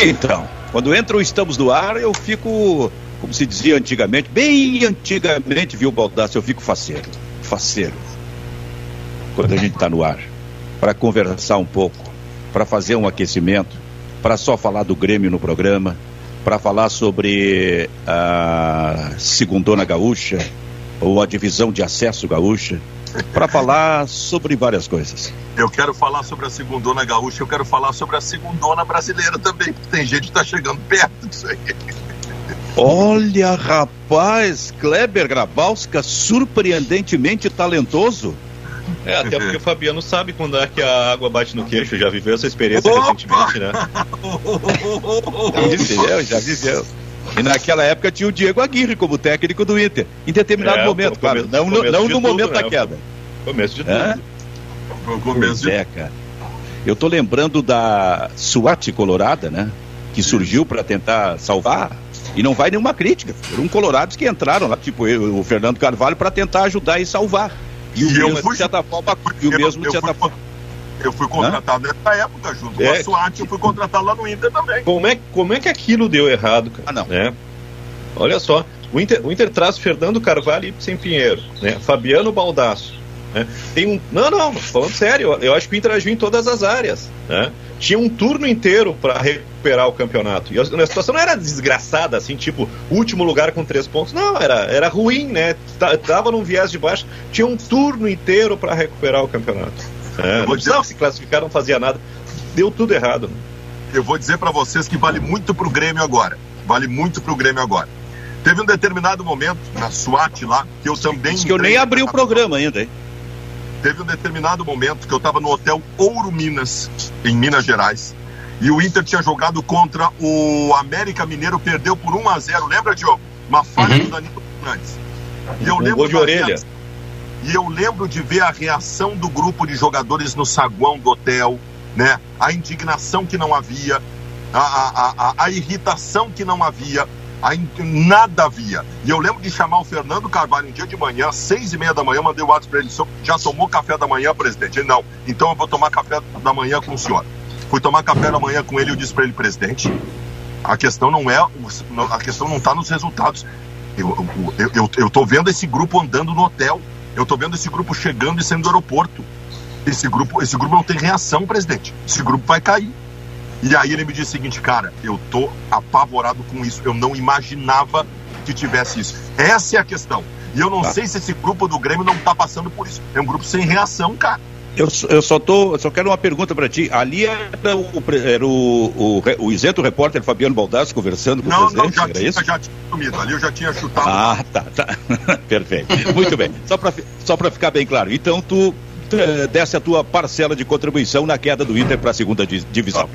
Então, quando entra o Estamos no Ar, eu fico, como se dizia antigamente, bem antigamente, viu, Baldassi, eu fico faceiro. Faceiro. Quando a gente está no ar. Para conversar um pouco, para fazer um aquecimento, para só falar do Grêmio no programa, para falar sobre a Segundona Gaúcha, ou a divisão de acesso gaúcha, para falar sobre várias coisas. Eu quero falar sobre a segundona gaúcha, eu quero falar sobre a segundona brasileira também, porque tem gente que está chegando perto disso aí. Olha, rapaz, Kleber Grabowska, surpreendentemente talentoso. É, até porque o Fabiano sabe quando é que a água bate no queixo, já viveu essa experiência Opa! recentemente, né? já viveu, já viveu. E naquela época tinha o Diego Aguirre como técnico do Inter. Em determinado é, momento, claro. Não, no, não no tudo, momento né? da queda. Começo de tudo. Começo de... É, cara. Eu tô lembrando da SWAT Colorada, né? Que surgiu para tentar salvar. E não vai nenhuma crítica. Foram colorados que entraram lá, tipo eu, o Fernando Carvalho, para tentar ajudar e salvar. E, e o mesmo, fui, de certa forma, e o mesmo, de certa forma eu fui contratado Hã? nessa época, junto é. com a SWAT, eu fui contratado lá no Inter também. Como é, como é que aquilo deu errado, cara? Ah, não. Né? Olha só, o Inter, o Inter traz Fernando Carvalho e Sem Pinheiro, né? Fabiano Baldasso. Né? Tem um. Não, não, falando sério, eu acho que o Inter agiu em todas as áreas. Né? Tinha um turno inteiro para recuperar o campeonato. E a, a, situação não era desgraçada, assim, tipo, último lugar com três pontos. Não, era, era ruim, né? Tava num viés de baixo. Tinha um turno inteiro para recuperar o campeonato. É, não precisava dizer... se classificar, não fazia nada. Deu tudo errado. Eu vou dizer para vocês que vale muito pro Grêmio agora. Vale muito pro Grêmio agora. Teve um determinado momento na SWAT lá que eu também. que eu nem abri o programa ainda, hein? Teve um determinado momento que eu estava no hotel Ouro Minas, em Minas Gerais, e o Inter tinha jogado contra o América Mineiro, perdeu por 1 a 0 Lembra, Diogo? Uma falha uhum. do Danilo Fernandes. E eu um lembro de orelha. E eu lembro de ver a reação do grupo de jogadores no saguão do hotel, né? A indignação que não havia, a, a, a, a irritação que não havia, a in... nada havia. E eu lembro de chamar o Fernando Carvalho um dia de manhã, às seis e meia da manhã, mandei o WhatsApp para ele, já tomou café da manhã, presidente? Ele, não, então eu vou tomar café da manhã com o senhor. Fui tomar café da manhã com ele e eu disse para ele, presidente, a questão não é, a questão não está nos resultados. Eu, eu, eu, eu tô vendo esse grupo andando no hotel. Eu tô vendo esse grupo chegando e saindo do aeroporto. Esse grupo, esse grupo não tem reação, presidente. Esse grupo vai cair. E aí ele me disse o seguinte, cara, eu tô apavorado com isso. Eu não imaginava que tivesse isso. Essa é a questão. E eu não tá. sei se esse grupo do Grêmio não tá passando por isso. É um grupo sem reação, cara. Eu, eu só tô, eu só quero uma pergunta para ti. Ali era o, era o, o, o isento repórter Fabiano Baldassi conversando com não, o presidente? Não, já, tinha, já tinha sumido. Ali eu já tinha chutado. Ah, tá, tá. Perfeito. Muito bem. Só para só ficar bem claro. Então tu desse a tua parcela de contribuição na queda do Inter para a segunda divisão.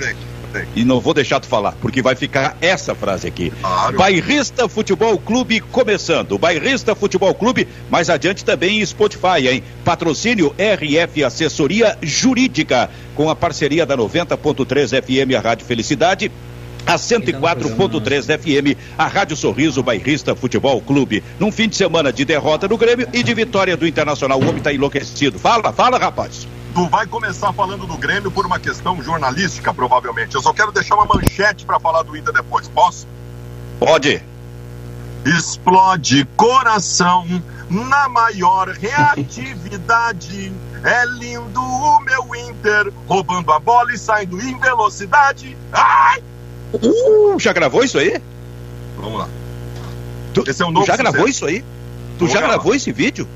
E não vou deixar tu falar, porque vai ficar essa frase aqui. Claro. Bairrista Futebol Clube começando. Bairrista Futebol Clube, mais adiante também em Spotify, hein? Patrocínio RF Assessoria Jurídica, com a parceria da 90.3 FM, a Rádio Felicidade a 104.3 FM, a Rádio Sorriso Bairrista Futebol Clube. Num fim de semana de derrota do Grêmio e de vitória do Internacional. O homem está enlouquecido. Fala, fala, rapaz. Tu vai começar falando do Grêmio por uma questão jornalística, provavelmente. Eu só quero deixar uma manchete para falar do Inter depois. Posso? Pode. Explode coração na maior reatividade. É lindo o meu Inter, roubando a bola e saindo em velocidade. Ai! Uh, já gravou isso aí? Vamos lá. Tu, Esse é um novo já sucesso. gravou isso aí? Tu Vou já gravar. gravou esse vídeo?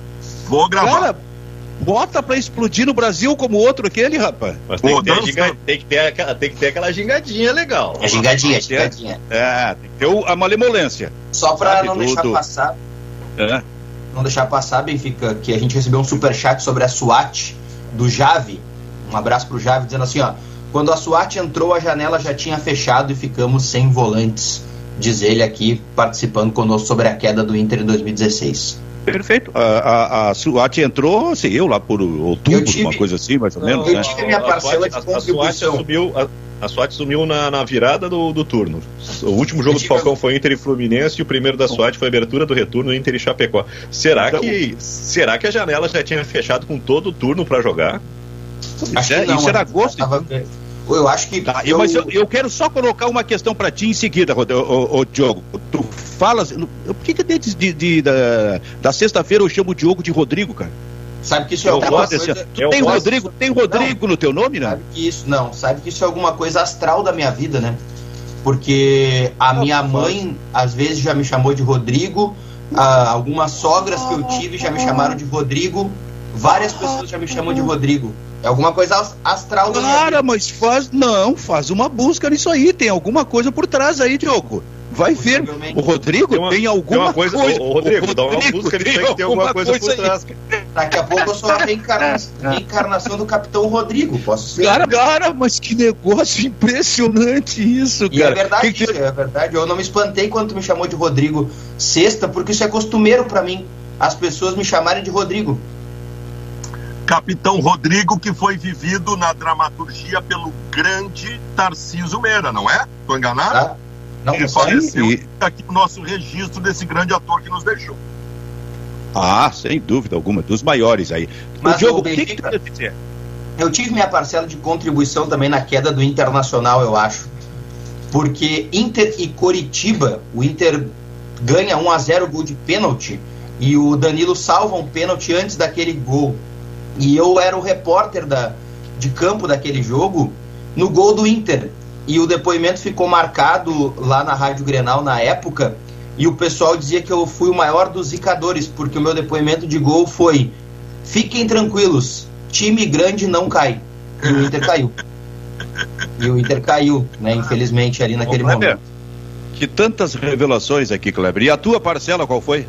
Vou gravar. Cara, bota pra explodir no Brasil como outro aquele, rapaz. Mas tem, Pô, que, ter ginga... tem, que, ter aquela, tem que ter aquela gingadinha legal. É gingadinha, é gingadinha. É, tem que ter a malemolência. Só pra Sabe não tudo. deixar passar. É. Não deixar passar, Benfica, que a gente recebeu um super chat sobre a SWAT do Jave. Um abraço pro Jave dizendo assim, ó. Quando a SWAT entrou, a janela já tinha fechado e ficamos sem volantes. Diz ele aqui, participando conosco sobre a queda do Inter em 2016. Perfeito. A, a, a SWAT entrou, sei eu, lá por outubro, tive, uma coisa assim, mais ou menos. Eu né? tive minha parcela de contribuição. A, SWAT subiu, a, a SWAT sumiu na, na virada do, do, turno. O último jogo do Falcão foi Inter e Fluminense e o primeiro da SWAT foi a abertura do retorno Inter e Chapecó. Será, então, que, será que a janela já tinha fechado com todo o turno para jogar? Acho é, não, isso era agosto. Tava, Eu acho que. Tá, eu... Mas eu, eu, quero só colocar uma questão para ti em seguida, ô, ô, Diogo. Tu falas. Por que, que desde de, de, da, da sexta-feira eu chamo o Diogo de Rodrigo, cara? Sabe que isso é, alguma coisa... Tu tem Rodrigo, tem Rodrigo não, no teu nome, né? Sabe que isso, não, sabe que isso é alguma coisa astral da minha vida, né? Porque a minha mãe, às vezes, já me chamou de Rodrigo, ah, algumas sogras que eu tive já me chamaram de Rodrigo, várias pessoas já me chamam de Rodrigo. É alguma coisa astral da Cara, mas faz. Não, faz uma busca nisso aí. Tem alguma coisa por trás aí, Diogo. Vai ver. O Rodrigo tem, uma, tem alguma tem coisa. coisa. O, Rodrigo, o dá uma busca nisso aí, tem alguma coisa, coisa por trás. Daqui a pouco eu sou a reencarnação, reencarnação do Capitão Rodrigo, posso ser. Cara, cara, mas que negócio impressionante isso, e cara. é verdade, que... é verdade. Eu não me espantei quando tu me chamou de Rodrigo Sexta, porque isso é costumeiro para mim. As pessoas me chamarem de Rodrigo. Capitão Rodrigo, que foi vivido na dramaturgia pelo grande Tarcísio Meira, não é? Estou enganado? Ah. Não, Ele faleceu e... aqui o nosso registro desse grande ator que nos deixou. Ah, sem dúvida alguma, dos maiores aí. Mas, o Diogo, o que, que tu quer dizer? Eu tive minha parcela de contribuição também na queda do Internacional, eu acho. Porque Inter e Coritiba, o Inter ganha 1 a 0 gol de pênalti e o Danilo salva um pênalti antes daquele gol. E eu era o repórter da, de campo daquele jogo no gol do Inter e o depoimento ficou marcado lá na Rádio Grenal na época, e o pessoal dizia que eu fui o maior dos zicadores, porque o meu depoimento de gol foi: fiquem tranquilos, time grande não cai. E o Inter caiu. E o Inter caiu, né, infelizmente, ali naquele Ô, momento. Que tantas revelações aqui, Kleber. E a tua parcela qual foi?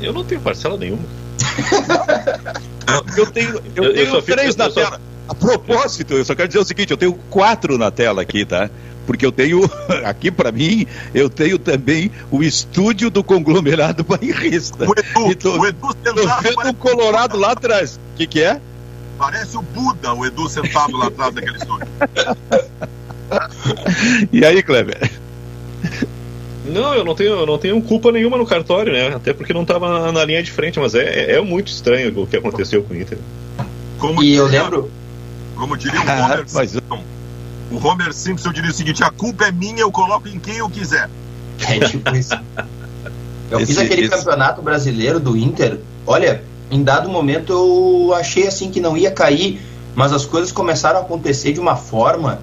Eu não tenho parcela nenhuma. eu tenho, eu, eu tenho eu três fico, na tela. A propósito, eu só quero dizer o seguinte: eu tenho quatro na tela aqui, tá? Porque eu tenho, aqui para mim, eu tenho também o estúdio do conglomerado bairrista. O Edu, tô, o Edu sentado. Tô vendo o Colorado lá atrás. O que, que é? Parece o Buda, o Edu sentado lá atrás daquele estúdio. e aí, Kleber? Não, eu não tenho, eu não tenho culpa nenhuma no cartório, né? Até porque não estava na, na, linha de frente, mas é, é muito estranho o que aconteceu com o Inter. Como e eu lembro, como diria o Homer Mas... Simpson. O Homer Simpson diria o seguinte: a culpa é minha, eu coloco em quem eu quiser. É tipo isso. Eu esse, fiz aquele esse... campeonato brasileiro do Inter. Olha, em dado momento eu achei assim que não ia cair, mas as coisas começaram a acontecer de uma forma.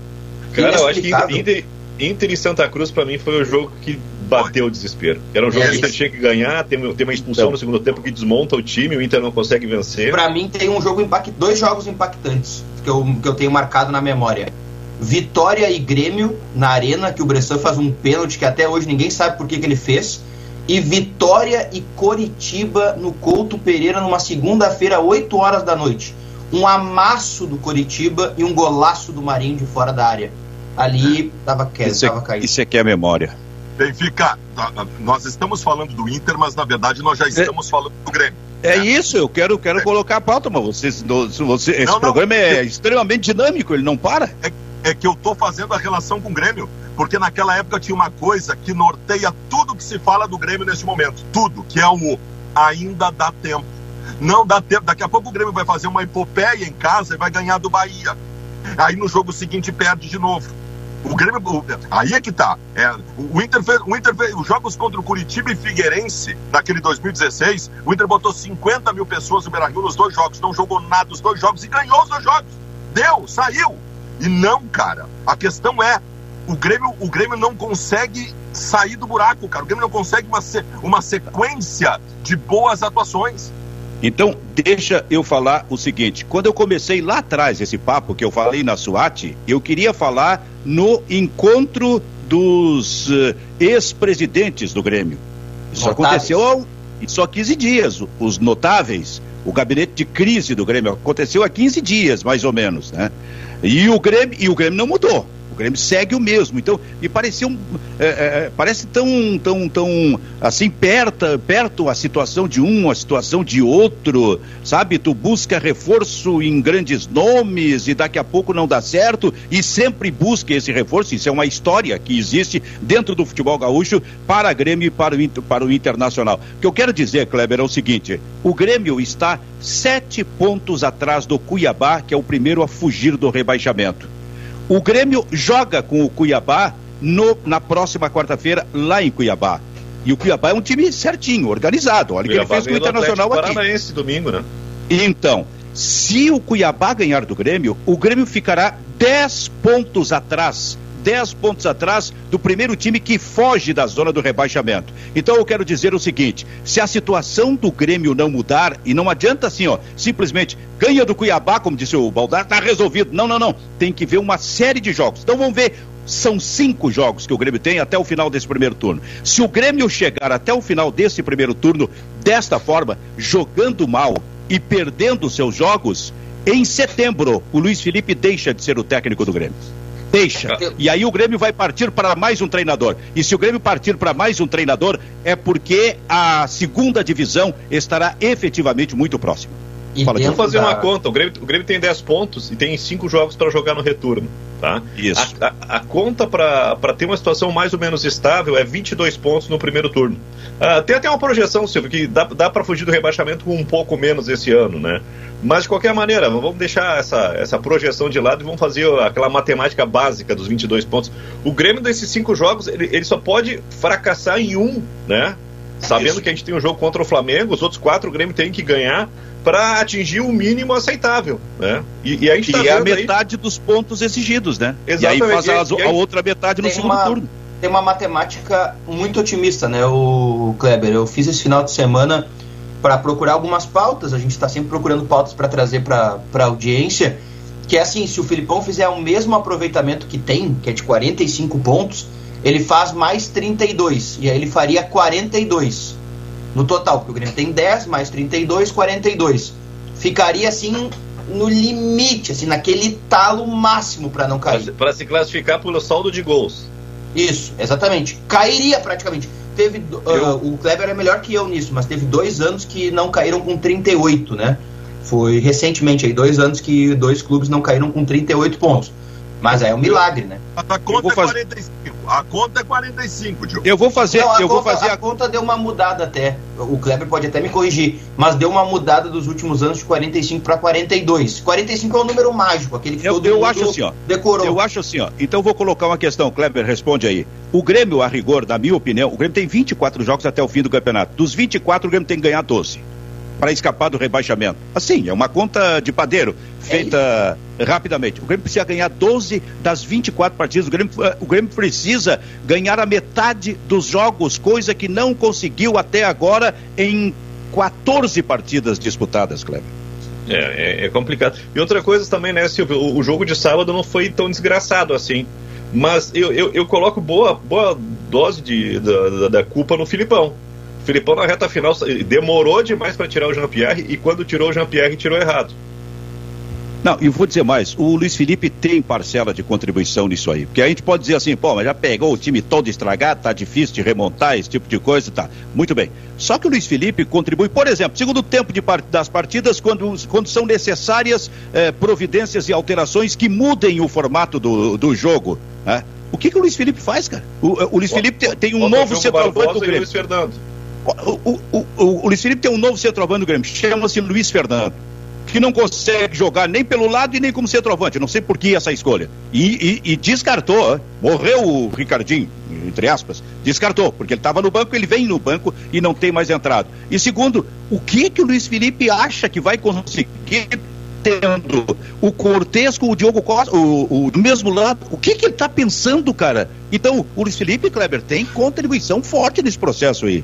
Cara, eu acho que Inter, Inter e Santa Cruz para mim foi o jogo que bateu o desespero. Era um jogo é, que o Inter tinha que ganhar, tem, tem uma expulsão então. no segundo tempo que desmonta o time, o Inter não consegue vencer. Para mim tem um jogo impact, dois jogos impactantes que eu, que eu tenho marcado na memória. Vitória e Grêmio na arena, que o Bressan faz um pênalti que até hoje ninguém sabe por que, que ele fez. E Vitória e Coritiba no Couto Pereira numa segunda-feira, 8 horas da noite. Um amasso do Coritiba e um golaço do Marinho de fora da área. Ali tava, quieto, isso, é, caído. Isso aqui é a memória. Benfica, nós estamos falando do Inter, mas na verdade nós já é. estamos é. falando do Grêmio. É isso, eu quero, quero colocar a pauta, mas vocês, você, esse não, programa não, é eu, extremamente dinâmico, ele não para. É, é que eu estou fazendo a relação com o Grêmio, porque naquela época tinha uma coisa que norteia tudo que se fala do Grêmio nesse momento, tudo, que é o ainda dá tempo. Não dá tempo, daqui a pouco o Grêmio vai fazer uma epopeia em casa e vai ganhar do Bahia. Aí no jogo seguinte perde de novo. O Grêmio. Aí é que tá. É, o Inter fez, o Inter fez, os jogos contra o Curitiba e Figueirense, naquele 2016, o Inter botou 50 mil pessoas no Beira Rio nos dois jogos, não jogou nada os dois jogos e ganhou os dois jogos. Deu, saiu. E não, cara. A questão é: o Grêmio, o Grêmio não consegue sair do buraco, cara. O Grêmio não consegue uma, uma sequência de boas atuações. Então, deixa eu falar o seguinte: quando eu comecei lá atrás esse papo que eu falei na SWAT, eu queria falar no encontro dos uh, ex-presidentes do Grêmio. Isso notáveis. aconteceu só há 15 dias. Os notáveis, o gabinete de crise do Grêmio, aconteceu há 15 dias, mais ou menos, né? E o Grêmio, e o Grêmio não mudou. O Grêmio segue o mesmo. Então, me pareceu um, é, é, parece tão, tão, tão assim perto, perto a situação de um, a situação de outro, sabe? Tu busca reforço em grandes nomes e daqui a pouco não dá certo e sempre busca esse reforço. Isso é uma história que existe dentro do futebol gaúcho para Grêmio e para o, para o Internacional. O que eu quero dizer, Kleber, é o seguinte: o Grêmio está sete pontos atrás do Cuiabá, que é o primeiro a fugir do rebaixamento. O Grêmio joga com o Cuiabá no, na próxima quarta-feira lá em Cuiabá. E o Cuiabá é um time certinho, organizado. Olha o que ele fez com o Internacional aqui. Paranaense domingo, né? Então, se o Cuiabá ganhar do Grêmio, o Grêmio ficará 10 pontos atrás 10 pontos atrás do primeiro time que foge da zona do rebaixamento. Então eu quero dizer o seguinte: se a situação do Grêmio não mudar, e não adianta assim, ó, simplesmente ganha do Cuiabá, como disse o Baldar, tá resolvido. Não, não, não. Tem que ver uma série de jogos. Então vamos ver são cinco jogos que o Grêmio tem até o final desse primeiro turno. Se o Grêmio chegar até o final desse primeiro turno desta forma, jogando mal e perdendo seus jogos, em setembro o Luiz Felipe deixa de ser o técnico do Grêmio. Deixa. E aí o Grêmio vai partir para mais um treinador. E se o Grêmio partir para mais um treinador, é porque a segunda divisão estará efetivamente muito próxima. E Fala, vamos fazer da... uma conta. O Grêmio, o Grêmio tem 10 pontos e tem 5 jogos para jogar no retorno. Tá? Isso. A, a, a conta para ter uma situação mais ou menos estável é 22 pontos no primeiro turno. Uh, tem até uma projeção, Silvio, que dá, dá para fugir do rebaixamento com um pouco menos esse ano, né? Mas de qualquer maneira, vamos deixar essa, essa projeção de lado e vamos fazer aquela matemática básica dos 22 pontos. O Grêmio desses cinco jogos, ele, ele só pode fracassar em um, né? Sabendo Isso. que a gente tem um jogo contra o Flamengo, os outros quatro o Grêmio tem que ganhar para atingir o mínimo aceitável, né? E, e a gente tá e é a metade aí... dos pontos exigidos, né? Exatamente. E aí faz a, a outra metade no segundo uma, turno. Tem uma matemática muito otimista, né, o Kleber? Eu fiz esse final de semana para procurar algumas pautas, a gente está sempre procurando pautas para trazer para a audiência, que é assim, se o Filipão fizer o mesmo aproveitamento que tem, que é de 45 pontos, ele faz mais 32, e aí ele faria 42 no total, porque o Grêmio tem 10 mais 32, 42. Ficaria assim no limite, assim, naquele talo máximo para não cair. Para se classificar pelo saldo de gols. Isso, exatamente. Cairia praticamente teve. Uh, o Kleber é melhor que eu nisso, mas teve dois anos que não caíram com 38, né? Foi recentemente aí, dois anos que dois clubes não caíram com 38 pontos. Mas é um milagre, né? A conta é 45. A conta é 45, tio. Eu vou fazer, não, eu conta, vou fazer a... a conta deu uma mudada até. O Kleber pode até me corrigir, mas deu uma mudada dos últimos anos de 45 para 42. 45 é um número mágico, aquele que eu, todo eu mundo acho assim, ó, decorou. Eu acho assim, ó. Então vou colocar uma questão, Kleber, responde aí. O Grêmio, a rigor, na minha opinião, o Grêmio tem 24 jogos até o fim do campeonato. Dos 24, o Grêmio tem que ganhar 12 para escapar do rebaixamento. Assim, é uma conta de padeiro, feita é rapidamente. O Grêmio precisa ganhar 12 das 24 partidas. O Grêmio, eh, o Grêmio precisa ganhar a metade dos jogos, coisa que não conseguiu até agora em 14 partidas disputadas, Cleber. É, é, é, complicado. E outra coisa também, né, Silvio? O, o, jogo de sábado não foi tão desgraçado assim. Mas eu, eu, eu coloco boa, boa dose de, da, da culpa no Filipão. Filipão na reta final demorou demais para tirar o Jean-Pierre e quando tirou o Jean-Pierre, tirou errado. Não, e vou dizer mais, o Luiz Felipe tem parcela de contribuição nisso aí. Porque a gente pode dizer assim, pô, mas já pegou o time todo estragado, tá difícil de remontar, esse tipo de coisa, tá. Muito bem. Só que o Luiz Felipe contribui, por exemplo, segundo tempo de part das partidas, quando, quando são necessárias eh, providências e alterações que mudem o formato do, do jogo. Né? O que, que o Luiz Felipe faz, cara? O, o Luiz Felipe tem, tem um novo centroavante do Grêmio. Luiz Fernando. O, o, o, o, Luiz Felipe tem um novo centroavante do Grêmio, chama-se Luiz Fernando, que não consegue jogar nem pelo lado e nem como centroavante. Não sei por que essa escolha. E, e, e descartou, morreu o Ricardinho, entre aspas, descartou, porque ele estava no banco, ele vem no banco e não tem mais entrado. E segundo, o que que o Luiz Felipe acha que vai conseguir tendo o Cortez com o Diogo Costa, o, o, do mesmo lado, o que, que ele está pensando, cara? Então, o Luiz Felipe Kleber tem contribuição forte nesse processo aí.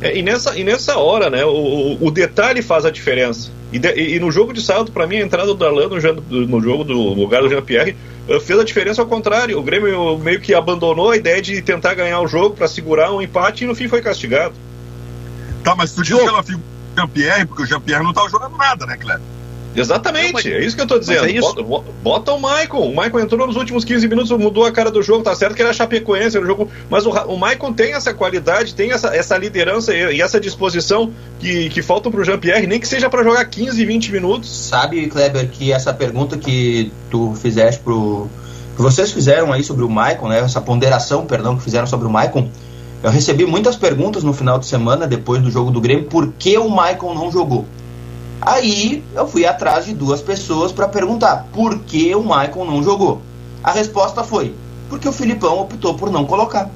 É, e, nessa, e nessa hora, né, o, o detalhe faz a diferença. E, de, e, no jogo de sábado, para mim, a entrada do Alan no, no jogo do no lugar do Jean-Pierre eh, fez a diferença ao contrário. O Grêmio meio que abandonou a ideia de tentar ganhar o jogo para segurar um empate e no fim foi castigado. Tá, mas tu diz que ela fica o Jean-Pierre, porque o Jean-Pierre não tava jogando nada, né, Cleber? Exatamente, é isso que eu tô dizendo. É bota, bota, o Maicon. O Maicon entrou nos últimos 15 minutos, mudou a cara do jogo, tá certo que era Chapecoense no jogo, mas o, o Maicon tem essa qualidade, tem essa, essa liderança e, e essa disposição que, que faltam pro Jean-Pierre, nem que seja para jogar 15, 20 minutos. Sabe, Kleber, que essa pergunta que tu fizeste pro. que vocês fizeram aí sobre o Maicon, né? Essa ponderação, perdão, que fizeram sobre o Maicon. Eu recebi muitas perguntas no final de semana, depois do jogo do Grêmio, por que o Maicon não jogou? Aí eu fui atrás de duas pessoas para perguntar por que o Michael não jogou. A resposta foi: porque o Filipão optou por não colocar.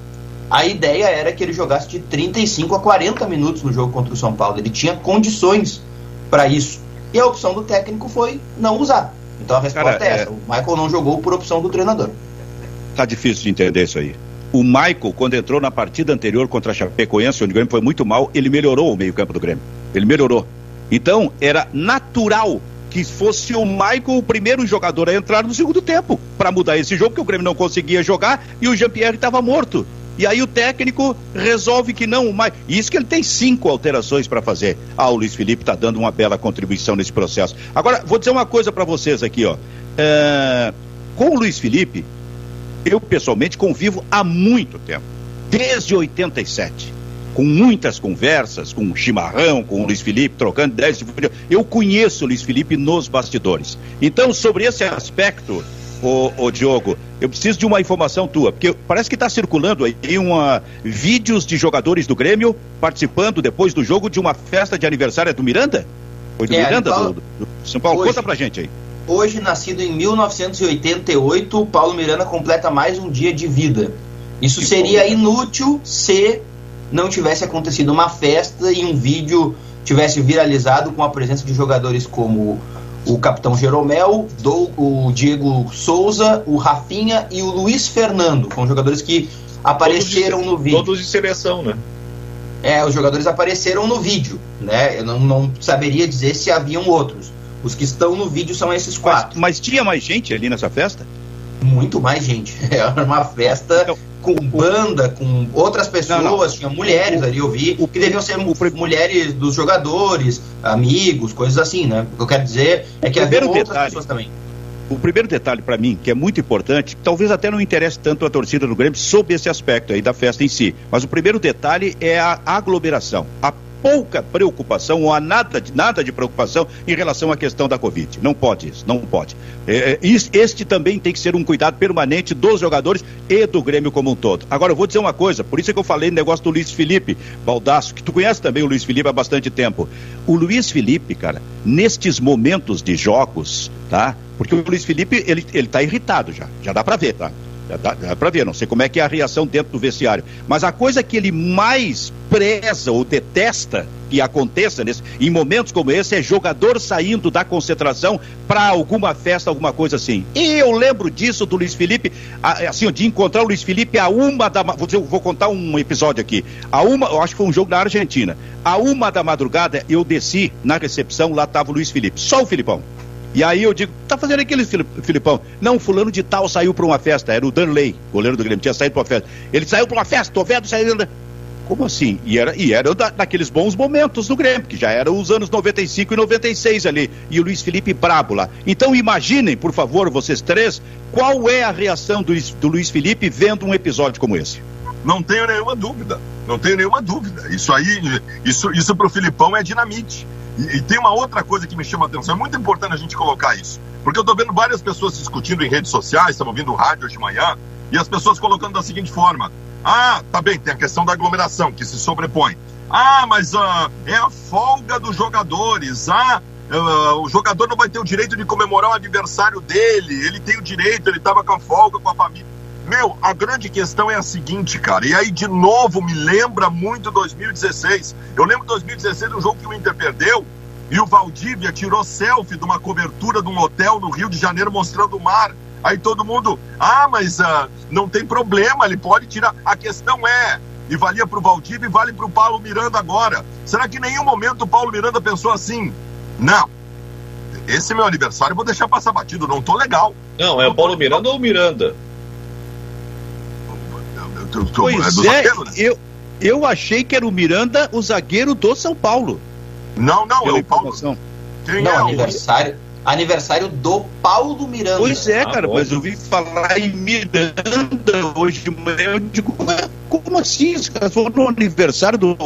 A ideia era que ele jogasse de 35 a 40 minutos no jogo contra o São Paulo. Ele tinha condições para isso. E a opção do técnico foi não usar. Então a resposta Cara, é essa: é... o Michael não jogou por opção do treinador. Tá difícil de entender isso aí. O Michael, quando entrou na partida anterior contra a Chapecoense, onde o Grêmio foi muito mal, ele melhorou o meio-campo do Grêmio. Ele melhorou. Então, era natural que fosse o Michael o primeiro jogador a entrar no segundo tempo para mudar esse jogo, porque o Grêmio não conseguia jogar e o Jean-Pierre estava morto. E aí o técnico resolve que não, mas isso que ele tem cinco alterações para fazer. Ah, o Luiz Felipe está dando uma bela contribuição nesse processo. Agora, vou dizer uma coisa para vocês aqui, ó. É... Com o Luiz Felipe, eu pessoalmente convivo há muito tempo, desde 87 com muitas conversas, com o Chimarrão, com o Luiz Felipe, trocando ideias de Eu conheço o Luiz Felipe nos bastidores. Então, sobre esse aspecto, o, o Diogo, eu preciso de uma informação tua, porque parece que está circulando aí uma, vídeos de jogadores do Grêmio participando depois do jogo de uma festa de aniversário do Miranda? Foi do é, Miranda, Paulo, do, do, São Paulo? Hoje, Conta pra gente aí. Hoje, nascido em 1988, o Paulo Miranda completa mais um dia de vida. Isso seria inútil se não tivesse acontecido uma festa e um vídeo tivesse viralizado com a presença de jogadores como o capitão Jeromel, do, o Diego Souza, o Rafinha e o Luiz Fernando. Foram jogadores que apareceram de, no vídeo. Todos de seleção, né? É, os jogadores apareceram no vídeo, né? Eu não, não saberia dizer se haviam outros. Os que estão no vídeo são esses quatro. Mas, mas tinha mais gente ali nessa festa? Muito mais gente. Era uma festa então, com banda, com outras pessoas, não, não. tinha mulheres ali, eu vi, o que deviam ser mulheres dos jogadores, amigos, coisas assim, né? O que eu quero dizer é que havia outras detalhe, pessoas também. O primeiro detalhe para mim, que é muito importante, talvez até não interesse tanto a torcida do Grêmio sob esse aspecto aí da festa em si, mas o primeiro detalhe é a aglomeração, a pouca preocupação ou há nada de, nada de preocupação em relação à questão da Covid. Não pode isso, não pode. É, é este também tem que ser um cuidado permanente dos jogadores e do Grêmio como um todo. Agora, eu vou dizer uma coisa, por isso é que eu falei no negócio do Luiz Felipe Baldasso, que tu conhece também o Luiz Felipe há bastante tempo. O Luiz Felipe, cara, nestes momentos de jogos, tá? Porque o Luiz Felipe, ele, ele tá irritado já, já dá para ver, tá? Dá, dá para ver, não sei como é que é a reação dentro do vestiário. Mas a coisa que ele mais preza ou detesta que aconteça nesse, em momentos como esse é jogador saindo da concentração para alguma festa, alguma coisa assim. E eu lembro disso do Luiz Felipe, assim, de encontrar o Luiz Felipe a uma da. Vou, dizer, vou contar um episódio aqui. A uma, eu acho que foi um jogo na Argentina. A uma da madrugada eu desci na recepção, lá estava o Luiz Felipe, só o Filipão. E aí eu digo, tá fazendo aquele Filipão? Não, fulano de tal saiu para uma festa, era o Danley, goleiro do Grêmio, tinha saído para uma festa. Ele saiu para uma festa, tô vendo saindo. Como assim? E era, e era da, daqueles bons momentos do Grêmio, que já eram os anos 95 e 96 ali. E o Luiz Felipe brabo lá. Então imaginem, por favor, vocês três, qual é a reação do, do Luiz Felipe vendo um episódio como esse? Não tenho nenhuma dúvida. Não tenho nenhuma dúvida. Isso aí, isso, isso pro Filipão é dinamite. E, e, tem uma outra coisa que me chama a atenção, é muito importante a gente colocar isso. Porque eu estou vendo várias pessoas discutindo em redes sociais, estamos ouvindo rádio hoje de manhã, e as pessoas colocando da seguinte forma: ah, tá bem, tem a questão da aglomeração que se sobrepõe. Ah, mas uh, é a folga dos jogadores. Ah, uh, o jogador não vai ter o direito de comemorar o aniversário dele. Ele tem o direito, ele estava com a folga com a família. Meu, a grande questão é a seguinte, cara, e aí de novo me lembra muito 2016. Eu lembro 2016 um jogo que o Inter perdeu e o Valdívia tirou selfie de uma cobertura de um hotel no Rio de Janeiro mostrando o mar. Aí todo mundo, ah, mas uh, não tem problema, ele pode tirar. A questão é, e valia para o Valdívia e vale para o Paulo Miranda agora. Será que em nenhum momento o Paulo Miranda pensou assim? Não, esse meu aniversário eu vou deixar passar batido, não tô legal. Não, é o Paulo Miranda ou Miranda? Eu, tô, pois é, é zagueiro, né? eu, eu achei que era o Miranda, o zagueiro do São Paulo. Não, não, é o Paulo. Quem não, é aniversário, o... aniversário do Paulo Miranda. Pois é, ah, cara, mas eu vi falar em Miranda hoje de manhã. Eu digo, como assim? Os caras foram no aniversário do.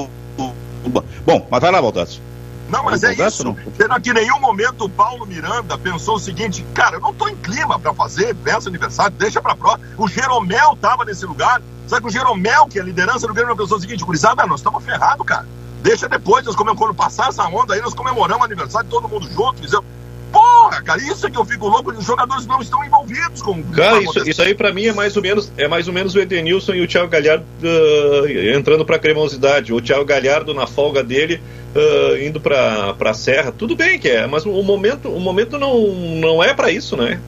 Bom, mas vai lá, Baldasso. Não, mas é isso. Será que em nenhum momento o Paulo Miranda pensou o seguinte, cara, eu não tô em clima para fazer festa aniversário, deixa pra próxima. O Jeromel tava nesse lugar, Sabe que o Jeromel, que é a liderança do Grêmio, pensou o seguinte, gurizada, nós estamos ferrados, cara. Deixa depois, nós comemoramos, quando passar essa onda aí, nós comemoramos o aniversário de todo mundo junto. Porra, Porra, cara, isso é que eu fico louco, os jogadores não estão envolvidos com. Cara, isso, isso aí para mim é mais ou menos é mais ou menos o Edenilson e o Thiago Galhardo uh, entrando para cremosidade, o Thiago Galhardo na folga dele uh, indo para para Serra. Tudo bem que é, mas o momento o momento não não é para isso, né?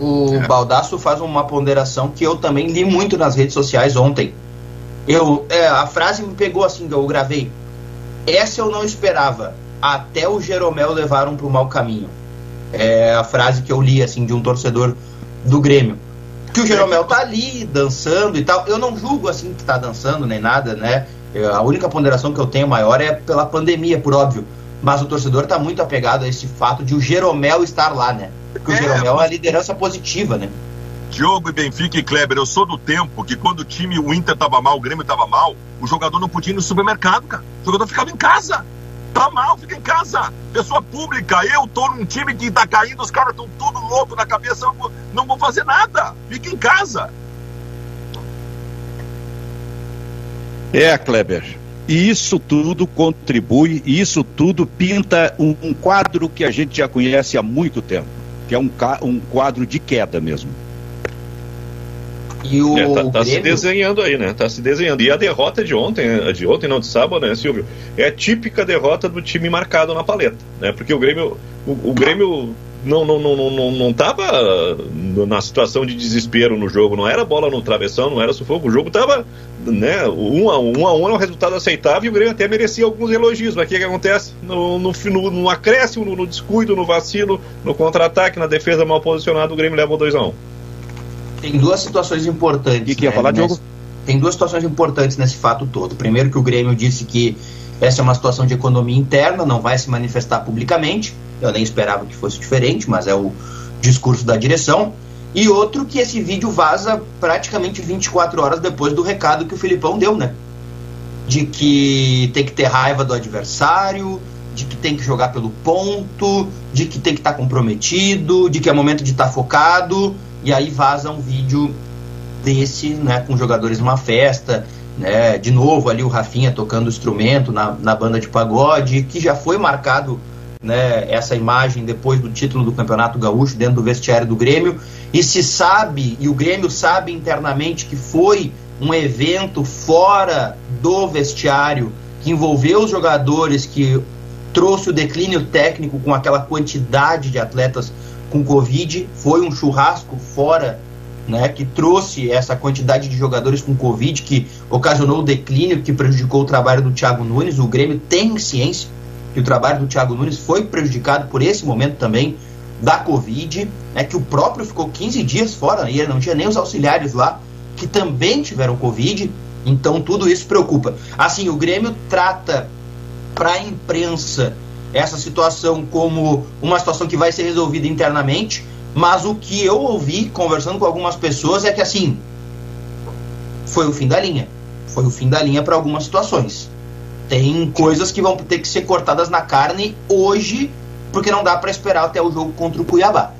O é. Baldasso faz uma ponderação que eu também li muito nas redes sociais ontem. Eu, é, a frase me pegou assim, eu gravei. Essa eu não esperava. Até o Jeromel levaram para o mau caminho. É a frase que eu li assim de um torcedor do Grêmio. Que o Jeromel tá ali dançando e tal. Eu não julgo assim que tá dançando nem nada, né? A única ponderação que eu tenho maior é pela pandemia, por óbvio. Mas o torcedor tá muito apegado a esse fato de o Jeromel estar lá, né? Porque é, o Jeromel é uma liderança positiva, né? Diogo e Benfica e Kleber, eu sou do tempo que quando o time, o Inter tava mal, o Grêmio tava mal, o jogador não podia ir no supermercado, cara. O jogador ficava em casa. Tá mal, fica em casa. Pessoa pública, eu tô num time que tá caindo, os caras estão tudo louco na cabeça, não vou, não vou fazer nada. Fica em casa. É, Kleber. E isso tudo contribui, e isso tudo pinta um, um, quadro que a gente já conhece há muito tempo, que é um, um quadro de queda mesmo. E o é, tá, tá se desenhando aí, né? Tá se desenhando. E a derrota de ontem, de ontem, não de sábado, né, Silvio? É a típica derrota do time marcado na paleta, né? Porque o Grêmio, o, o Grêmio não, não, não, não, não tava na situação de desespero no jogo, não era bola no travessão, não era sufoco, o jogo tava, né, um a um, um a um é um resultado aceitável e o Grêmio até merecia alguns elogios, mas o que, que acontece? No, no, no, no acréscimo, no, no, descuido, no vacilo, no contra-ataque, na defesa mal posicionada, o Grêmio leva o 2 a 1 um. Tem duas situações importantes. E que ia né, falar, Diogo? Tem duas situações importantes nesse fato todo. Primeiro que o Grêmio disse que essa é uma situação de economia interna, não vai se manifestar publicamente. Eu nem esperava que fosse diferente, mas é o discurso da direção. E outro que esse vídeo vaza praticamente 24 horas depois do recado que o Filipão deu, né? De que tem que ter raiva do adversário, de que tem que jogar pelo ponto, de que tem que estar tá comprometido, de que é momento de estar tá focado. E aí vaza um vídeo desse, né, com jogadores numa festa, né, de novo ali o Rafinha tocando instrumento na, na banda de pagode, que já foi marcado né, essa imagem depois do título do Campeonato Gaúcho dentro do vestiário do Grêmio. E se sabe, e o Grêmio sabe internamente que foi um evento fora do vestiário que envolveu os jogadores, que trouxe o declínio técnico com aquela quantidade de atletas com Covid, foi um churrasco fora né, que trouxe essa quantidade de jogadores com Covid, que ocasionou o declínio, que prejudicou o trabalho do Thiago Nunes. O Grêmio tem ciência que o trabalho do Thiago Nunes foi prejudicado por esse momento também da Covid, né, que o próprio ficou 15 dias fora e não tinha nem os auxiliares lá, que também tiveram Covid. Então tudo isso preocupa. Assim, o Grêmio trata para a imprensa essa situação como uma situação que vai ser resolvida internamente mas o que eu ouvi conversando com algumas pessoas é que assim foi o fim da linha. Foi o fim da linha para algumas situações. Tem coisas que vão ter que ser cortadas na carne hoje, porque não dá para esperar até o jogo contra o Cuiabá.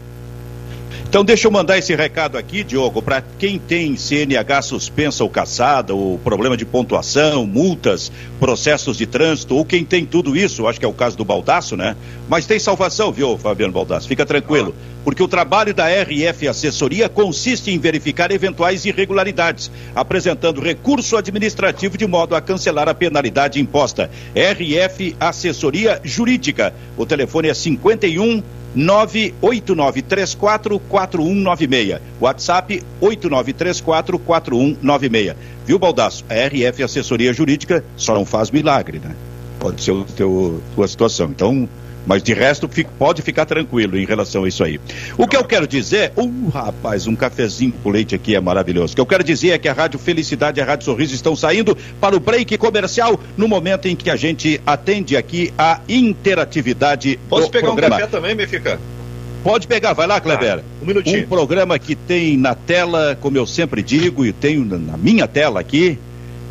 Então deixa eu mandar esse recado aqui, Diogo, para quem tem CNH suspensa ou caçada, ou problema de pontuação, multas, processos de trânsito, ou quem tem tudo isso, acho que é o caso do Baldaço, né? Mas tem salvação, viu, Fabiano Baldaço? Fica tranquilo, porque o trabalho da RF Assessoria consiste em verificar eventuais irregularidades, apresentando recurso administrativo de modo a cancelar a penalidade imposta. RF Assessoria Jurídica. O telefone é 51 989344196. WhatsApp 89344196. Viu, Baldaço? A RF Assessoria Jurídica só não faz milagre, né? Pode ser a tua situação. Então, mas de resto, fico, pode ficar tranquilo em relação a isso aí. O que eu quero dizer, uh, rapaz, um cafezinho com leite aqui é maravilhoso. O que eu quero dizer é que a Rádio Felicidade e a Rádio Sorriso estão saindo para o break comercial no momento em que a gente atende aqui a interatividade Posso pegar programa. um café também, Benfica? Pode pegar, vai lá, Kleber. Ah, um minutinho. Um programa que tem na tela, como eu sempre digo, e tenho na minha tela aqui,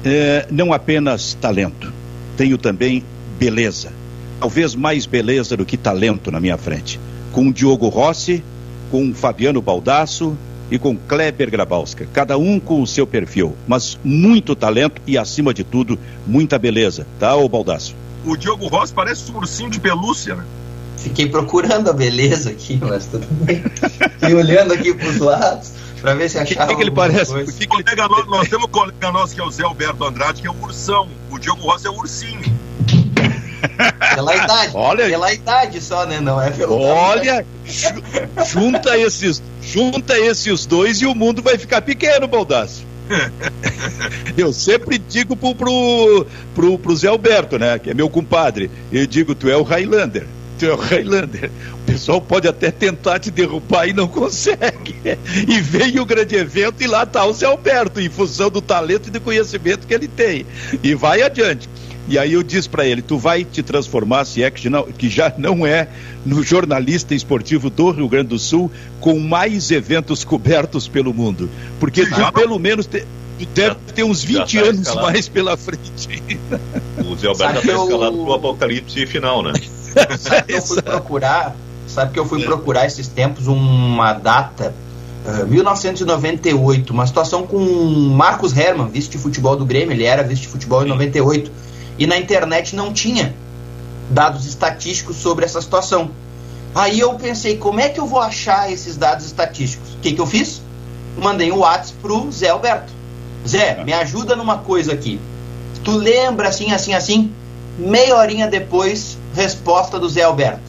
é, não apenas talento, tenho também beleza talvez mais beleza do que talento na minha frente. Com o Diogo Rossi, com o Fabiano Baldasso e com Kleber Grabowska. Cada um com o seu perfil, mas muito talento e, acima de tudo, muita beleza, tá, ô Baldasso? O Diogo Rossi parece um ursinho de pelúcia, né? Fiquei procurando a beleza aqui, mas tudo bem. Fiquei olhando aqui pros lados para ver se achava. O que, que ele parece? Que que ele... Nós, nós temos um colega nosso que é o Zé Alberto Andrade, que é o ursão. O Diogo Rossi é o ursinho. Pela idade. Olha, pela idade só, né? Não é pelo Olha, junta esses, junta esses dois e o mundo vai ficar pequeno, Baldassio. Eu sempre digo pro, pro, pro, pro Zé Alberto, né? Que é meu compadre. Eu digo, tu é o Highlander. Tu é o Highlander. O pessoal pode até tentar te derrubar e não consegue. E vem o grande evento e lá está o Zé Alberto, em função do talento e do conhecimento que ele tem. E vai adiante. E aí eu disse para ele: tu vai te transformar, se é que, não, que já não é, no jornalista esportivo do Rio Grande do Sul com mais eventos cobertos pelo mundo. Porque tu, pelo menos, te, tu deve ter uns 20 tá anos escalado. mais pela frente. O Zé Alberto está eu... escalado pro apocalipse final, né? Sabe que eu fui procurar? Sabe que eu fui procurar esses tempos uma data. Uh, 1998, uma situação com Marcos Herman, vice de futebol do Grêmio, ele era vice de futebol em 98 e na internet não tinha dados estatísticos sobre essa situação. Aí eu pensei, como é que eu vou achar esses dados estatísticos? O que, que eu fiz? Mandei um WhatsApp pro Zé Alberto. Zé, me ajuda numa coisa aqui. Tu lembra assim, assim, assim? Meia horinha depois, resposta do Zé Alberto.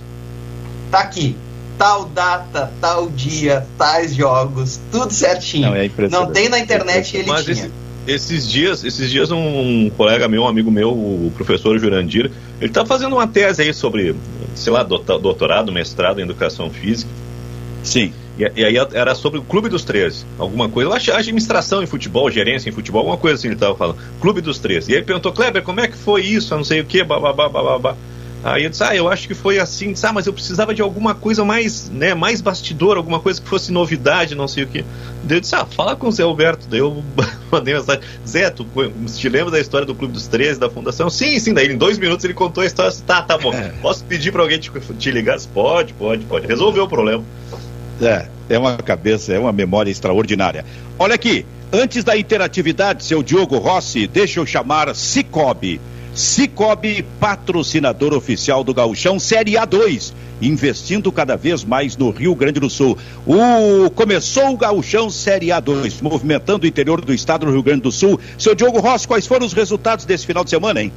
Tá aqui. Tal data, tal dia, tais jogos, tudo certinho. Não, é Não tem na internet, ele Mas tinha. Esse esses dias, esses dias um colega meu, um amigo meu, o professor Jurandir, ele está fazendo uma tese aí sobre, sei lá, doutorado, mestrado em educação física. Sim. E, e aí era sobre o Clube dos 13, alguma coisa. Eu acho administração em futebol, gerência em futebol, alguma coisa assim ele estava falando. Clube dos 13. E aí ele perguntou, Kleber, como é que foi isso? Eu não sei o que, babá, babá. Aí eu disse, ah, eu acho que foi assim, disse, ah, mas eu precisava de alguma coisa mais, né, mais bastidor, alguma coisa que fosse novidade, não sei o que. Daí eu disse, ah, fala com o Zé Alberto. Daí eu mandei mensagem, Zé, tu te lembra da história do Clube dos 13, da fundação? Sim, sim, daí em dois minutos ele contou a história, tá, tá bom. É. Posso pedir para alguém te, te ligar? Pode, pode, pode. Resolveu o problema. É, é uma cabeça, é uma memória extraordinária. Olha aqui, antes da interatividade, seu Diogo Rossi, deixa eu chamar Cicobi. Cicobi, patrocinador oficial do Gauchão Série A2, investindo cada vez mais no Rio Grande do Sul. O começou o Gauchão Série A2, movimentando o interior do estado do Rio Grande do Sul. Seu Diogo Rossi, quais foram os resultados desse final de semana, hein?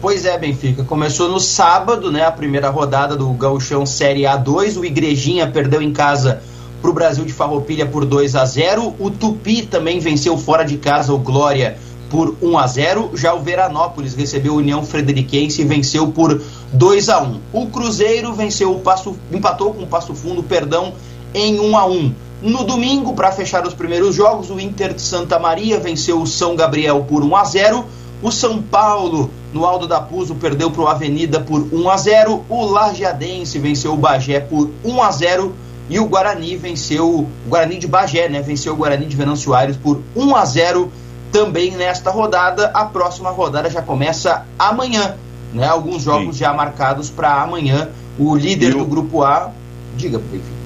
Pois é, Benfica. Começou no sábado, né, a primeira rodada do Gauchão Série A2. O Igrejinha perdeu em casa para o Brasil de Farroupilha por 2 a 0. O Tupi também venceu fora de casa o Glória por 1 a 0. Já o Veranópolis recebeu a União Frederiquense e venceu por 2 a 1. O Cruzeiro venceu o Passo, empatou com o Passo Fundo, perdão, em 1 a 1. No domingo, para fechar os primeiros jogos, o Inter de Santa Maria venceu o São Gabriel por 1 a 0. O São Paulo, no Aldo da Puso, perdeu para o Avenida por 1 a 0. O Lajeadense venceu o Bagé por 1 a 0. E o Guarani venceu, o Guarani de Bagé, né? Venceu o Guarani de Venâncio Aires por 1 a 0 também nesta rodada. A próxima rodada já começa amanhã, né? Alguns jogos Sim. já marcados para amanhã. O líder do grupo A, diga, prefeito.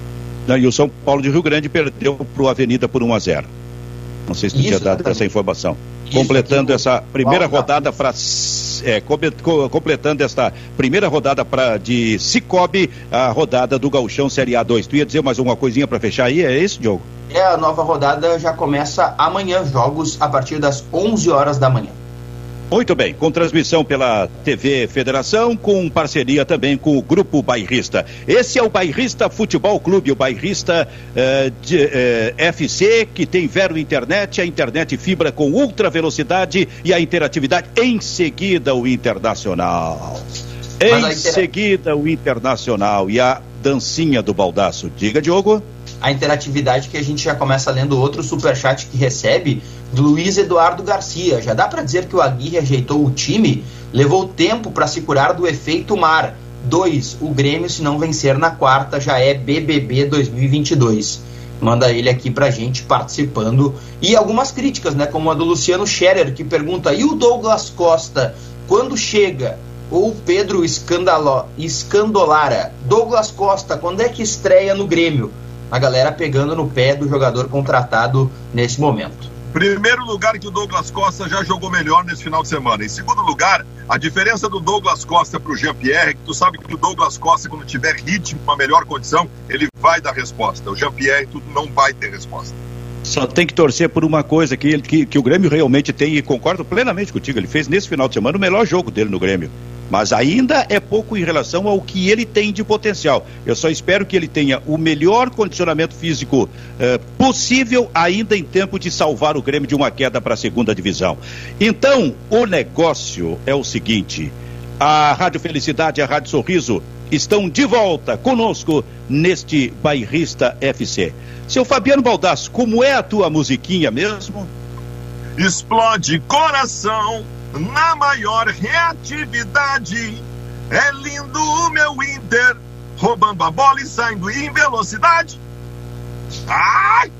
E o São Paulo de Rio Grande perdeu para o Avenida por 1 a 0. Não sei se tu tinha dado essa informação. Isso, completando essa primeira rodada para é, completando esta primeira rodada para de Cicobi, a rodada do Gauchão Série A2. Tu ia dizer mais alguma coisinha para fechar aí? É isso, Diogo? É, a nova rodada já começa amanhã, jogos a partir das 11 horas da manhã. Muito bem, com transmissão pela TV Federação, com parceria também com o Grupo Bairrista. Esse é o Bairrista Futebol Clube, o Bairrista eh, de, eh, FC, que tem Vero Internet, a internet fibra com ultra velocidade e a interatividade. Em seguida, o Internacional. Em inter... seguida, o Internacional e a dancinha do baldaço. Diga, Diogo a interatividade que a gente já começa lendo outro superchat que recebe do Luiz Eduardo Garcia. Já dá para dizer que o Aguirre ajeitou o time? Levou tempo para se curar do efeito mar. 2. O Grêmio, se não vencer na quarta, já é BBB 2022. Manda ele aqui pra gente participando. E algumas críticas, né? Como a do Luciano Scherer, que pergunta: e o Douglas Costa, quando chega? Ou Pedro Escandalo, Escandolara. Douglas Costa, quando é que estreia no Grêmio? A galera pegando no pé do jogador contratado nesse momento. Primeiro lugar que o Douglas Costa já jogou melhor nesse final de semana. Em segundo lugar, a diferença do Douglas Costa para o Jean-Pierre é que tu sabe que o Douglas Costa, quando tiver ritmo, uma melhor condição, ele vai dar resposta. O Jean-Pierre tudo não vai ter resposta. Só tem que torcer por uma coisa que, que, que o Grêmio realmente tem, e concordo plenamente contigo, ele fez nesse final de semana o melhor jogo dele no Grêmio mas ainda é pouco em relação ao que ele tem de potencial. Eu só espero que ele tenha o melhor condicionamento físico eh, possível, ainda em tempo de salvar o Grêmio de uma queda para a segunda divisão. Então, o negócio é o seguinte: a Rádio Felicidade e a Rádio Sorriso estão de volta conosco neste Bairrista FC. Seu Fabiano Baldasso, como é a tua musiquinha mesmo? Explode coração na maior reatividade. É lindo o meu Inter, roubando a bola e saindo em velocidade. Ai!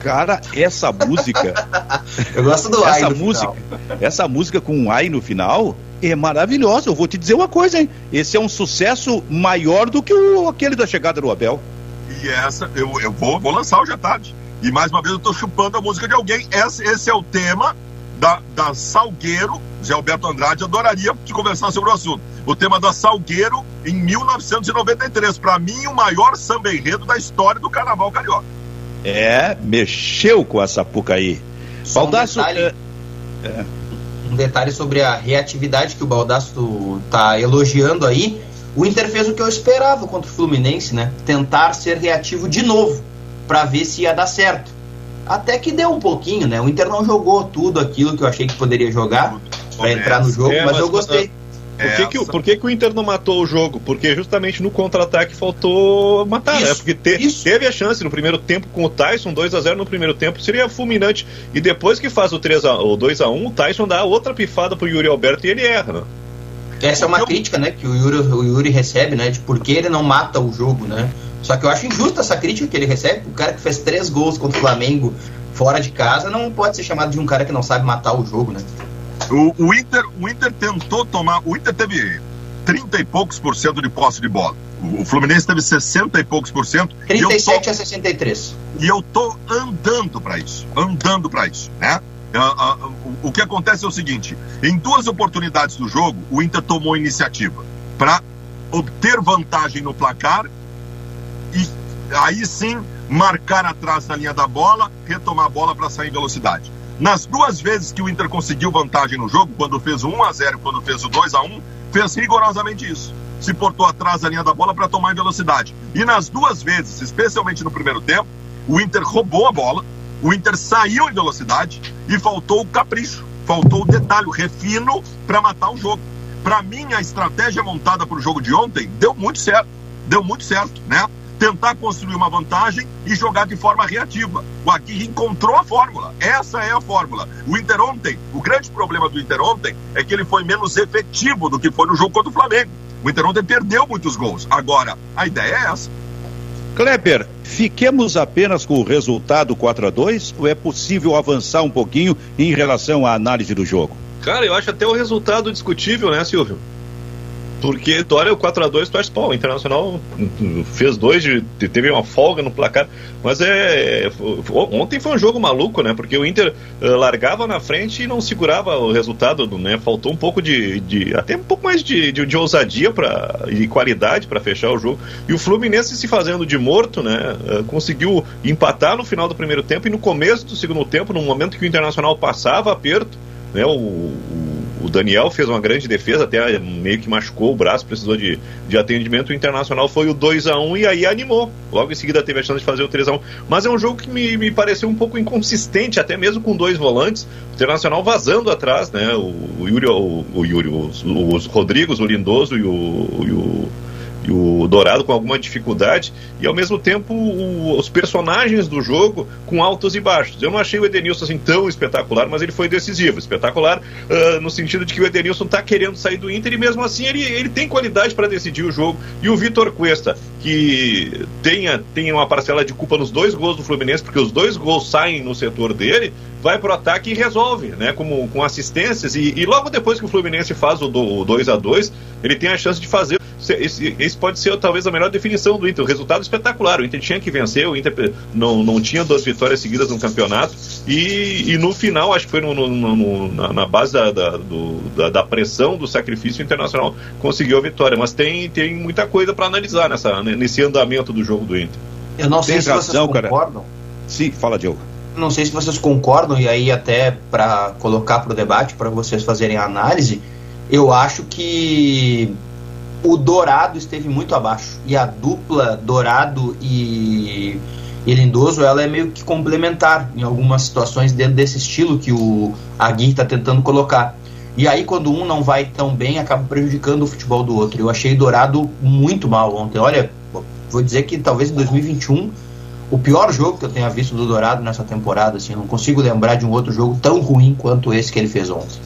Cara, essa música. Eu gosto do essa música, final. essa música com um ai no final é maravilhosa. Eu vou te dizer uma coisa, hein? Esse é um sucesso maior do que o, aquele da chegada do Abel. E essa, eu, eu vou, vou lançar hoje à tarde. E mais uma vez eu tô chupando a música de alguém. Esse, esse é o tema da, da Salgueiro, Zé Alberto Andrade adoraria te conversar sobre o assunto. O tema da Salgueiro em 1993. Para mim, o maior samba enredo da história do carnaval carioca. É, mexeu com essa puca aí. Baldaço. Um detalhe, é, é. um detalhe sobre a reatividade que o Baldaço tá elogiando aí. O Inter fez o que eu esperava contra o Fluminense, né? Tentar ser reativo de novo, para ver se ia dar certo. Até que deu um pouquinho, né? O Inter não jogou tudo aquilo que eu achei que poderia jogar para entrar no jogo, é, mas, mas, eu gostei. Por, que, que, por que, que o Inter não matou o jogo? Porque justamente no contra-ataque faltou matar, né? isso, né? Porque te, teve a chance no primeiro tempo com o Tyson, 2 a 0 no primeiro tempo, seria fulminante. E depois que faz o, 3 a, o 2 a 1 o Tyson dá outra pifada pro Yuri Alberto e ele erra, né? Essa é uma crítica, né, que o Yuri, o Yuri recebe, né, de por que ele não mata o jogo, né? Só que eu acho injusta essa crítica que ele recebe. O cara que fez três gols contra o Flamengo fora de casa não pode ser chamado de um cara que não sabe matar o jogo, né? O, o, Inter, o Inter tentou tomar. O Inter teve 30 e poucos por cento de posse de bola. O, o Fluminense teve 60 e poucos por cento. 37 tô, a 63. E eu tô andando para isso. Andando para isso, né? Uh, uh, o que acontece é o seguinte: em duas oportunidades do jogo, o Inter tomou iniciativa para obter vantagem no placar aí sim marcar atrás na linha da bola, retomar a bola para sair em velocidade. Nas duas vezes que o Inter conseguiu vantagem no jogo, quando fez o 1 a 0 quando fez o 2 a 1 fez rigorosamente isso. Se portou atrás da linha da bola para tomar em velocidade. E nas duas vezes, especialmente no primeiro tempo, o Inter roubou a bola, o Inter saiu em velocidade e faltou o capricho, faltou o detalhe, o refino para matar o jogo. Para mim, a estratégia montada para o jogo de ontem deu muito certo. Deu muito certo, né? Tentar construir uma vantagem e jogar de forma reativa. O Aguirre encontrou a fórmula. Essa é a fórmula. O Inter ontem, o grande problema do Inter ontem é que ele foi menos efetivo do que foi no jogo contra o Flamengo. O Inter ontem perdeu muitos gols. Agora, a ideia é essa. Kleber, fiquemos apenas com o resultado 4 a 2 ou é possível avançar um pouquinho em relação à análise do jogo? Cara, eu acho até o resultado discutível, né, Silvio? Porque Dória, o 4x2, tu acha, pô, o Internacional fez dois, teve uma folga no placar. Mas é. Ontem foi um jogo maluco, né? Porque o Inter uh, largava na frente e não segurava o resultado, né? Faltou um pouco de. de até um pouco mais de, de, de ousadia pra, e qualidade para fechar o jogo. E o Fluminense se fazendo de morto, né? Uh, conseguiu empatar no final do primeiro tempo e no começo do segundo tempo, no momento que o Internacional passava aperto, né? o, o Daniel fez uma grande defesa, até meio que machucou o braço, precisou de, de atendimento. O Internacional foi o 2 a 1 e aí animou. Logo em seguida teve a chance de fazer o 3 a 1 Mas é um jogo que me, me pareceu um pouco inconsistente, até mesmo com dois volantes. O Internacional vazando atrás, né? O, o Yuri, o, o Yuri os, os Rodrigos, o Lindoso e o, e o e o Dourado com alguma dificuldade, e ao mesmo tempo o, os personagens do jogo com altos e baixos. Eu não achei o Edenilson assim tão espetacular, mas ele foi decisivo. Espetacular uh, no sentido de que o Edenilson está querendo sair do Inter e mesmo assim ele, ele tem qualidade para decidir o jogo. E o Vitor Cuesta, que tenha, tenha uma parcela de culpa nos dois gols do Fluminense, porque os dois gols saem no setor dele, vai pro ataque e resolve, né? Como, com assistências. E, e logo depois que o Fluminense faz o, do, o 2 a 2 ele tem a chance de fazer esse, esse, pode ser talvez a melhor definição do Inter. O resultado espetacular. O Inter tinha que vencer, o Inter não, não tinha duas vitórias seguidas no campeonato. E, e no final, acho que foi no, no, no, na, na, base da, da, do, da, da, pressão do sacrifício internacional, conseguiu a vitória. Mas tem, tem muita coisa para analisar nessa, nesse andamento do jogo do Inter. Eu não sei tem se razão, vocês concordam. Cara. Sim, fala, Diogo. Não sei se vocês concordam, e aí até para colocar para o debate, para vocês fazerem a análise, eu acho que o Dourado esteve muito abaixo. E a dupla Dourado e, e Lindoso, ela é meio que complementar em algumas situações dentro desse estilo que o Agui está tentando colocar. E aí, quando um não vai tão bem, acaba prejudicando o futebol do outro. Eu achei Dourado muito mal ontem. Olha, vou dizer que talvez em 2021 o pior jogo que eu tenha visto do Dourado nessa temporada. Assim, não consigo lembrar de um outro jogo tão ruim quanto esse que ele fez ontem.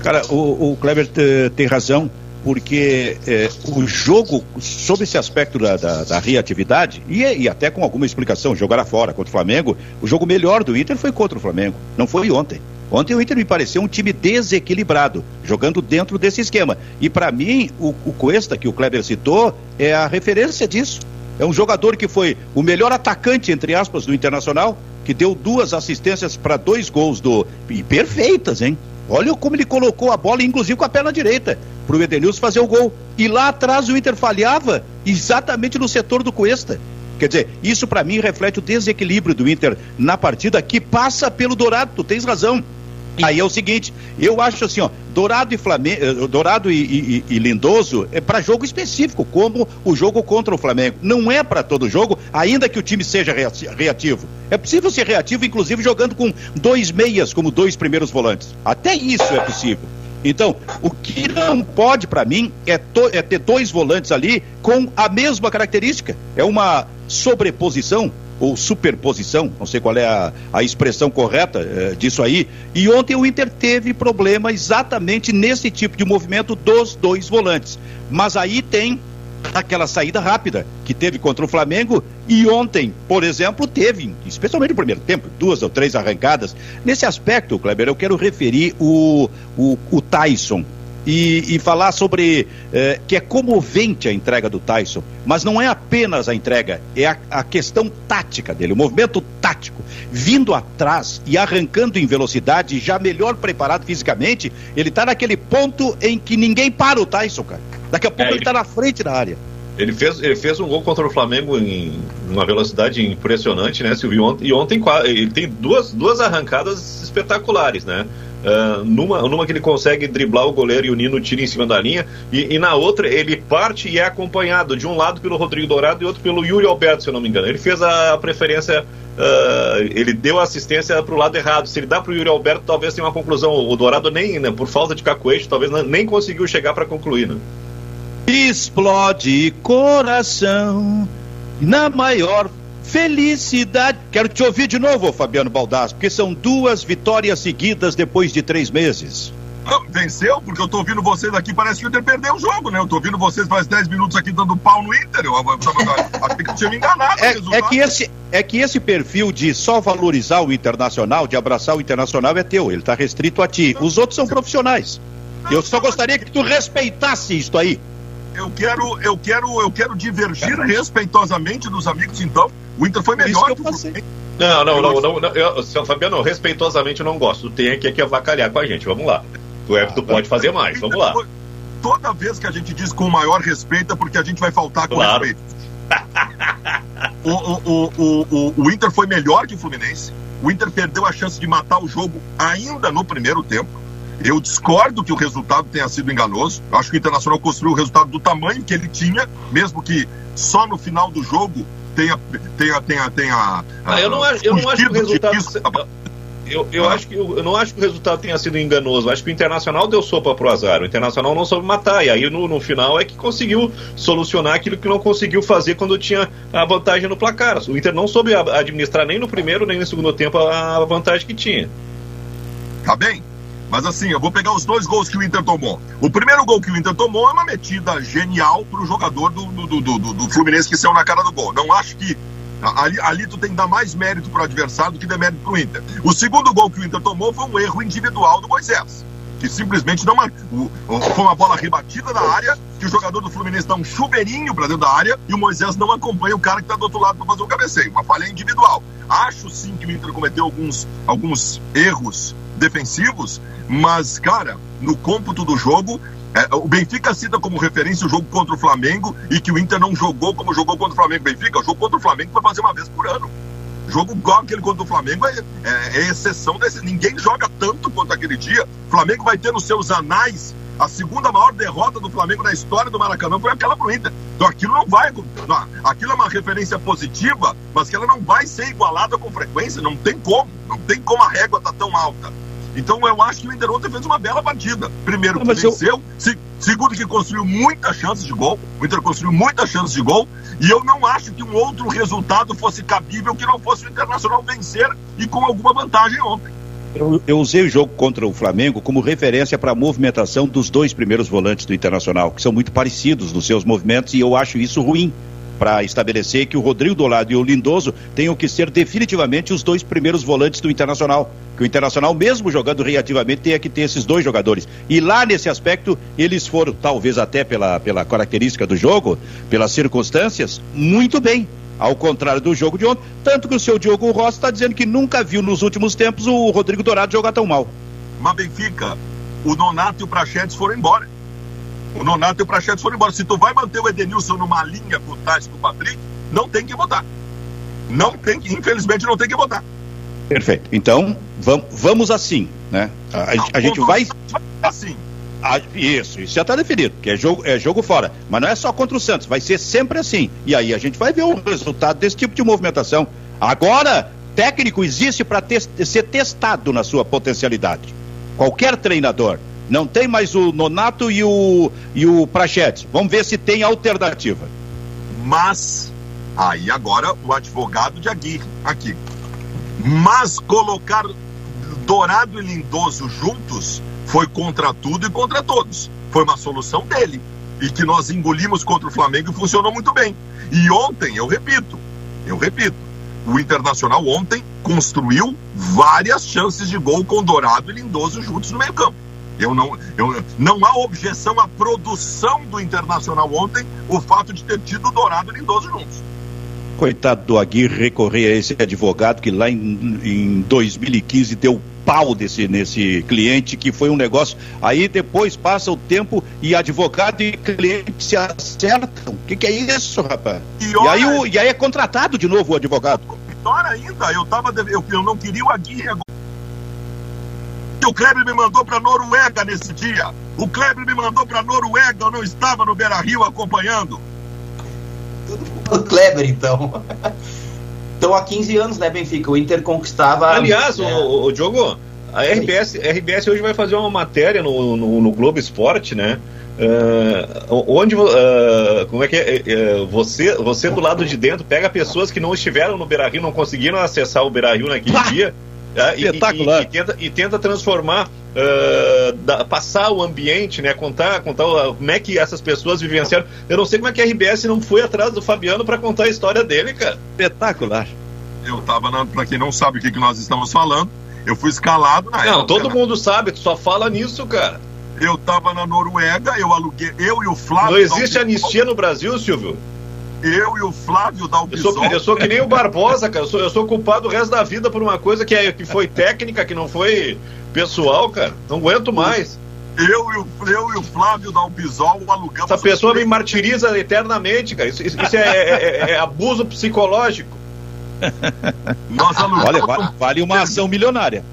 Cara, o, o Kleber tem razão porque é, o jogo, sob esse aspecto da, da, da reatividade, e, e, até com alguma explicação, jogar fora contra o Flamengo, o jogo melhor do Inter foi contra o Flamengo, não foi ontem. Ontem o Inter me pareceu um time desequilibrado, jogando dentro desse esquema. E para mim, o, o Cuesta, que o Kleber citou, é a referência disso. É um jogador que foi o melhor atacante, entre aspas, do Internacional, que deu duas assistências para dois gols do. E perfeitas, hein? Olha como ele colocou a bola, inclusive com a perna direita, para o Edenilson fazer o gol. E lá atrás o Inter falhava exatamente no setor do Cuesta. Quer dizer, isso para mim reflete o desequilíbrio do Inter na partida que passa pelo Dourado, tu tens razão. Aí é o seguinte, eu acho assim, ó, Dourado e Flamengo, eh, Dourado e, e, e Lindoso é para jogo específico, como o jogo contra o Flamengo. Não é para todo jogo, ainda que o time seja reativo. É possível ser reativo, inclusive jogando com dois meias como dois primeiros volantes. Até isso é possível. Então, o que não pode para mim é, é, ter dois volantes ali com a mesma característica. É uma sobreposição ou superposição, não sei qual é a, a expressão correta é, disso aí. E ontem o Inter teve problema exatamente nesse tipo de movimento dos dois volantes. Mas aí tem aquela saída rápida que teve contra o Flamengo e ontem, por exemplo, teve, especialmente no primeiro tempo, duas ou três arrancadas. Nesse aspecto, Kleber, eu quero referir o, o, o Tyson e, e falar sobre eh, que é comovente a entrega do Tyson, mas não é apenas a entrega, é a, a, questão tática dele, o movimento tático, vindo atrás e arrancando em velocidade, já melhor preparado fisicamente, ele está naquele ponto em que ninguém para o Tyson, cara. Daqui a pouco é, ele está na frente da área. Ele fez, ele fez um gol contra o Flamengo em uma velocidade impressionante, né, Silvio? E ontem ele tem duas, duas arrancadas espetaculares, né? Uh, numa, numa que ele consegue driblar o goleiro e o Nino tira em cima da linha, e, e, na outra ele parte e é acompanhado de um lado pelo Rodrigo Dourado e outro pelo Yuri Alberto, se eu não me engano. Ele fez a preferência, uh, ele deu assistência para o lado errado. Se ele dá para o Yuri Alberto, talvez tenha uma conclusão. O Dourado nem, né, por falta de cacoete, talvez nem conseguiu chegar para concluir. Né? Explode coração na maior Felicidade. Quero te ouvir de novo, Fabiano Baldassi, porque são duas vitórias seguidas depois de três meses. Venceu, porque eu tô ouvindo vocês aqui, parece que o Inter perdeu o jogo, né? Eu tô ouvindo vocês faz 10 minutos aqui dando pau no Inter. Eu, acho que tinha me enganado. É, é, que esse, é que esse perfil de só valorizar o internacional, de abraçar o internacional, é teu. Ele tá restrito a ti. Os outros são profissionais. Eu só gostaria que tu respeitasse isso aí. Eu quero, eu quero, eu quero divergir respeitosamente dos amigos, então. O Inter foi melhor que, que Não, não, não, não, não eu, seu Fabiano, respeitosamente eu não gosto. Tem aqui que avacalhar com a gente. Vamos lá. O Everton pode fazer mais. Vamos lá. Toda vez que a gente diz com o maior respeito é porque a gente vai faltar com claro. respeito. o, o, o, o, o Inter foi melhor que o Fluminense. O Inter perdeu a chance de matar o jogo ainda no primeiro tempo. Eu discordo que o resultado tenha sido enganoso. Eu acho que o Internacional construiu o resultado do tamanho que ele tinha, mesmo que só no final do jogo tenha. tenha, tenha, tenha ah, eu não, acho, eu não acho que o resultado. Eu, eu, acho que, eu não acho que o resultado tenha sido enganoso. Acho que o Internacional deu sopa pro azar. O Internacional não soube matar. E aí no, no final é que conseguiu solucionar aquilo que não conseguiu fazer quando tinha a vantagem no placar. O Inter não soube administrar nem no primeiro nem no segundo tempo a vantagem que tinha. Tá bem. Mas assim, eu vou pegar os dois gols que o Inter tomou. O primeiro gol que o Inter tomou é uma metida genial para o jogador do, do, do, do, Fluminense que saiu na cara do gol. Não acho que. Ali, ali tu tem que dar mais mérito para o adversário do que demérito para o Inter. O segundo gol que o Inter tomou foi um erro individual do Moisés que simplesmente não. Foi uma bola rebatida na área, que o jogador do Fluminense dá um chuveirinho para dentro da área e o Moisés não acompanha o cara que está do outro lado para fazer o cabeceio. Uma falha individual. Acho sim que o Inter cometeu alguns, alguns erros defensivos, mas, cara, no cômputo do jogo, é, o Benfica cita como referência o jogo contra o Flamengo e que o Inter não jogou como jogou contra o Flamengo. Benfica, o jogo contra o Flamengo vai fazer uma vez por ano. Jogo igual aquele contra o Flamengo é, é, é, exceção desse. Ninguém joga tanto quanto aquele dia. O Flamengo vai ter nos seus anais a segunda maior derrota do Flamengo na história do Maracanã foi aquela pro Inter. Então aquilo não vai. Não, aquilo é uma referência positiva, mas que ela não vai ser igualada com frequência. Não tem como. Não tem como a régua tá tão alta. Então eu acho que o Inter ontem fez uma bela partida. Primeiro que venceu, eu... se, segundo que construiu muitas chances de gol. O Inter construiu muitas chances de gol. E eu não acho que um outro resultado fosse cabível que não fosse o Internacional vencer e com alguma vantagem ontem. Eu, eu, usei o jogo contra o Flamengo como referência para a movimentação dos dois primeiros volantes do Internacional, que são muito parecidos nos seus movimentos, e eu acho isso ruim para estabelecer que o Rodrigo Dolado e o Lindoso tenham que ser definitivamente os dois primeiros volantes do Internacional. Que o Internacional, mesmo jogando reativamente, tenha que ter esses dois jogadores. E lá nesse aspecto, eles foram, talvez até pela, pela característica do jogo, pelas circunstâncias, muito bem ao contrário do jogo de ontem. Tanto que o seu Diogo Rossi está dizendo que nunca viu nos últimos tempos o Rodrigo Dourado jogar tão mal. Mas Benfica, o Nonato e o Prachetes foram embora. O Nonato e o Prachetes foram embora. Se tu vai manter o Edenilson numa linha com o Tais com o Patrick, não tem que botar. Não tem que, infelizmente, não tem que botar. Perfeito. Então, vamos, vamos assim, né? A, a, a gente vai. Assim. A, isso, isso já está definido, que é jogo, é jogo fora. Mas não é só contra o Santos, vai ser sempre assim. E aí a gente vai ver o resultado desse tipo de movimentação. Agora, técnico existe para te ser testado na sua potencialidade. Qualquer treinador. Não tem mais o Nonato e o, e o Prachetes. Vamos ver se tem alternativa. Mas, aí agora o advogado de Aguirre, aqui. Mas colocar Dourado e Lindoso juntos foi contra tudo e contra todos. Foi uma solução dele. E que nós engolimos contra o Flamengo e funcionou muito bem. E ontem, eu repito, eu repito, o Internacional ontem construiu várias chances de gol com Dourado e Lindoso juntos no meio campo. Eu não, eu, não há objeção à produção do Internacional ontem, o fato de ter tido Dourado e Lindoso juntos. Coitado do Aguirre recorrer a esse advogado que lá em, em 2015 deu pau desse, nesse cliente, que foi um negócio. Aí depois passa o tempo e advogado e cliente se acertam. O que, que, é isso, rapaz? E, e aí, o, e aí é contratado de novo o advogado. Pior ainda, eu, tava, eu, eu não queria o Aguirre agora o Kleber me mandou para Noruega nesse dia. O Kleber me mandou para Noruega, eu não estava no Beira Rio acompanhando. Tudo culpa do Kleber, então. Então, há 15 anos, né, Benfica? O Inter conquistava. Aliás, é... o, o Diogo, a RBS, RBS hoje vai fazer uma matéria no, no, no Globo Esporte, né? Uh, onde uh, como é que é, uh, você você do lado de dentro pega pessoas que não estiveram no Beira Rio, não conseguiram acessar o Beira Rio naquele dia é, Espetacular. E, e, e, tenta, e tenta transformar, uh, da, passar o ambiente, né? Contar, contar como é que essas pessoas vivenciaram. Eu não sei como é que a RBS não foi atrás do Fabiano para contar a história dele, cara. Espetacular. Eu tava, na, pra quem não sabe o que, que nós estamos falando, eu fui escalado na Não, época, todo né? mundo sabe, tu só fala nisso, cara. Eu tava na Noruega, eu aluguei, eu e o Flávio. Não existe anistia no Brasil, Silvio? Eu e o Flávio Dalpisol. Eu sou, eu sou que nem o Barbosa, cara. Eu sou, eu sou culpado o resto da vida por uma coisa que, é, que foi técnica, que não foi pessoal, cara. Não aguento mais. Eu e o, eu e o Flávio Dalpisol alugamos. Essa pessoa me martiriza eternamente, cara. Isso, isso é, é, é, é abuso psicológico. Nós alugamos Olha, um... vale uma ação milionária.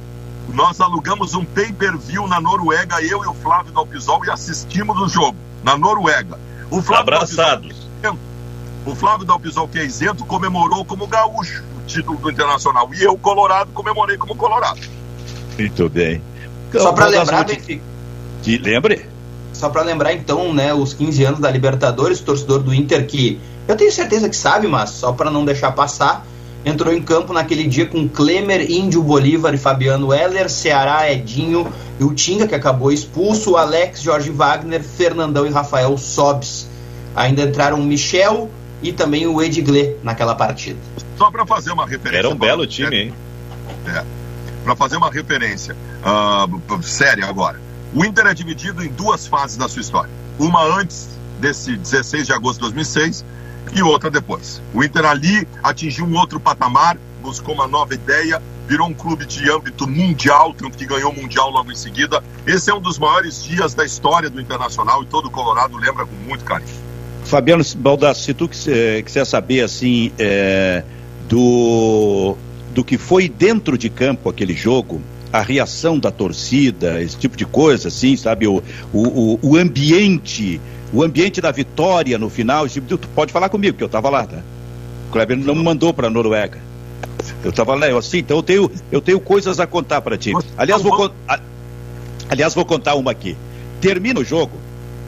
Nós alugamos um pay-per-view na Noruega, eu e o Flávio Dalpisol, e assistimos o jogo na Noruega. O Flávio Abraçados. O Flávio Dalpisol, que é isento, comemorou como gaúcho o título do Internacional. E eu, Colorado, comemorei como Colorado. Muito bem. Então, Só para lembrar, Benfica. Que lembre? Só para lembrar, então, né, os 15 anos da Libertadores, torcedor do Inter que eu tenho certeza que sabe, mas só para não deixar passar, entrou em campo naquele dia com Klemer, Índio, Bolívar e Fabiano Heller, Ceará, Edinho e o Tinga, que acabou expulso, Alex, Jorge Wagner, Fernandão e Rafael Sobes. Ainda entraram Michel, e também o Edgley naquela partida. Só para fazer uma referência. Era um belo time, hein? É. Para fazer uma referência uh, séria agora. O Inter é dividido em duas fases da sua história. Uma antes desse 16 de agosto de 2006 e outra depois. O Inter ali atingiu um outro patamar, buscou uma nova ideia, virou um clube de âmbito mundial, tanto que ganhou o Mundial logo em seguida. Esse é um dos maiores dias da história do Internacional e todo o Colorado lembra com muito carinho. Fabiano Baldassi, se tu quiser, quiser saber assim é, do, do que foi dentro de campo aquele jogo, a reação da torcida, esse tipo de coisa, assim, sabe? O, o, o ambiente, o ambiente da vitória no final, tipo tu pode falar comigo, que eu estava lá, tá? O Kleber não me mandou para a Noruega. Eu estava lá, eu assim, então eu tenho, eu tenho coisas a contar para ti. Aliás, vou, aliás, vou contar uma aqui. Termina o jogo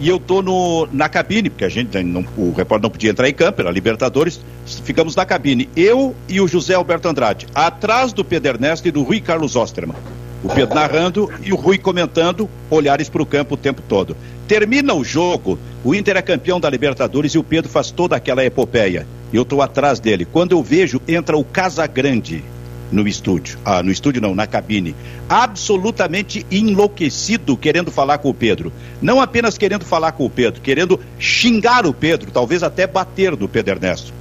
e eu tô no, na cabine, porque a gente, não, o repórter não podia entrar em campo, era Libertadores, ficamos na cabine. Eu e o José Alberto Andrade, atrás do Pedro Ernesto e do Rui Carlos Osterman. O Pedro narrando e o Rui comentando, olhares para o campo o tempo todo. Termina o jogo, o Inter é campeão da Libertadores e o Pedro faz toda aquela epopeia. Eu estou atrás dele. Quando eu vejo, entra o Casagrande no estúdio. Ah, no estúdio não, na cabine. Absolutamente enlouquecido querendo falar com o Pedro. Não apenas querendo falar com o Pedro, querendo xingar o Pedro, talvez até bater no Pedro Ernesto.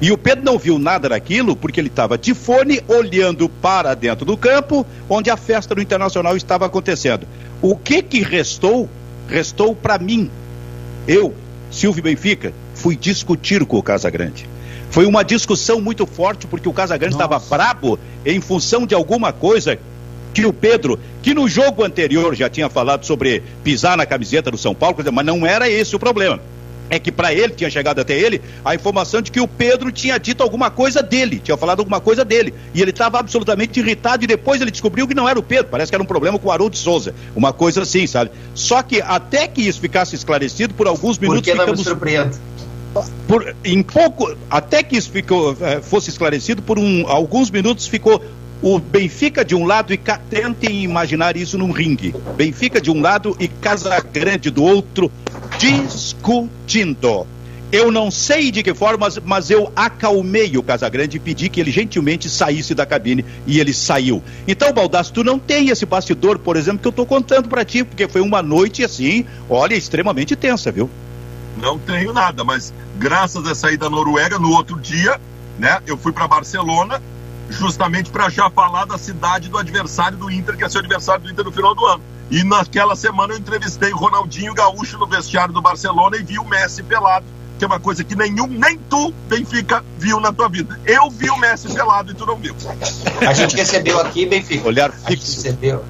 E o Pedro não viu nada daquilo porque ele estava de fone olhando para dentro do campo onde a festa do Internacional estava acontecendo. O que que restou? Restou para mim. Eu, Silvio Benfica, fui discutir com o Casagrande. Foi uma discussão muito forte porque o Casagrande estava brabo em função de alguma coisa que o Pedro, que no jogo anterior já tinha falado sobre pisar na camiseta do São Paulo, mas não era esse o problema é que para ele tinha chegado até ele a informação de que o Pedro tinha dito alguma coisa dele, tinha falado alguma coisa dele. E ele estava absolutamente irritado e depois ele descobriu que não era o Pedro, parece que era um problema com o Haroldo Souza, uma coisa assim, sabe? Só que até que isso ficasse esclarecido por alguns minutos. Por que ficamos... não me surpreende? Por, em pouco, até que isso ficou, eh, fosse esclarecido, por um, alguns minutos ficou o Benfica de um lado e tentem imaginar isso num ringue. Benfica de um lado e Casa Grande do outro, discutindo. Eu não sei de que forma, mas eu acalmei o Casagrande e pedi que ele gentilmente saísse da cabine e ele saiu. Então, Baldasso, tu não tem esse bastidor, por exemplo, que eu estou contando para ti, porque foi uma noite assim, olha, extremamente tensa, viu? Não tenho nada, mas graças a sair da Noruega, no outro dia, né, eu fui para Barcelona, justamente para já falar da cidade do adversário do Inter, que é seu adversário do Inter no final do ano. E naquela semana eu entrevistei Ronaldinho Gaúcho no vestiário do Barcelona e vi o Messi pelado, que é uma coisa que nenhum, nem tu, Benfica, viu na tua vida. Eu vi o Messi pelado e tu não viu. A gente recebeu aqui, Benfica. Olhar fixo. A gente recebeu,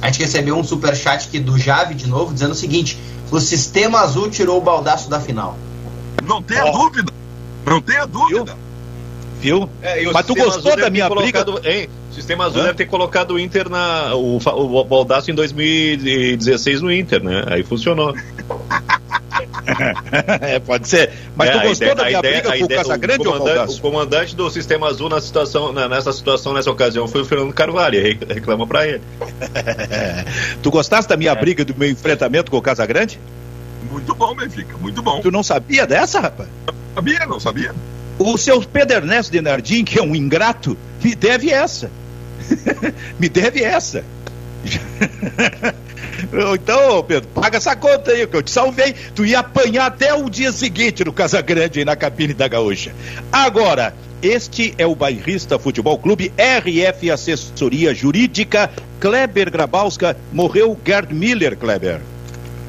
a gente recebeu um superchat aqui do Jave de novo, dizendo o seguinte: o sistema azul tirou o baldaço da final. Não tenha oh. dúvida. Não tenha dúvida. Viu? viu? É, Mas tu gostou da minha colocado, briga? Hein, o Sistema Azul Hã? deve ter colocado o Inter na. O, o Baldaço em 2016 no Inter, né? Aí funcionou. é, pode ser. Mas é, tu gostou ideia, da minha ideia, briga com ideia, o Casagrande o comandante, o comandante do Sistema Azul na situação, nessa situação, nessa ocasião, foi o Fernando Carvalho. Reclama pra ele. tu gostaste da minha é. briga, do meu enfrentamento com o Casagrande? Muito bom, Benfica, muito bom. Tu não sabia dessa, rapaz? Sabia, não sabia. O seu Pedro Ernesto de Nardim, que é um ingrato, me deve essa. me deve essa. então, Pedro, paga essa conta aí, que eu te salvei. Tu ia apanhar até o dia seguinte no Casa Grande, na cabine da Gaúcha. Agora, este é o Bairrista Futebol Clube, RF Assessoria Jurídica, Kleber Grabowska, morreu Gerd Miller, Kleber.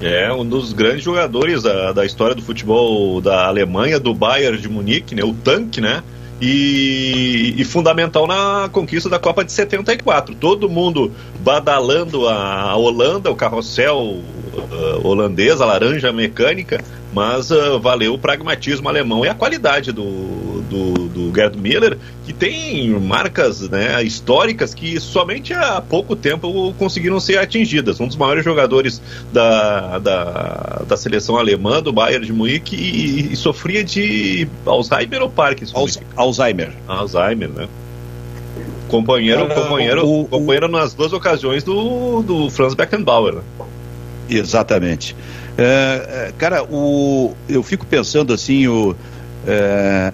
É, um dos grandes jogadores da, da história do futebol da Alemanha, do Bayern de Munique, né? O tanque, né? E, e, fundamental na conquista da Copa de 74. Todo mundo badalando a, a Holanda, o carrossel uh, holandês, a laranja mecânica, mas uh, valeu o pragmatismo alemão e a qualidade do, do, do Gerd Miller, que tem marcas né, históricas que somente há pouco tempo conseguiram ser atingidas. Um dos maiores jogadores da, da, da seleção alemã, do Bayern de Munique, e, e sofria de Alzheimer ou Parkinson? Alzheimer. Alzheimer, né? Companheiro, companheiro, o, companheiro o, nas duas ocasiões do, do Franz Beckenbauer. Né? Exatamente. É, é, cara, o, eu fico pensando assim, o, é,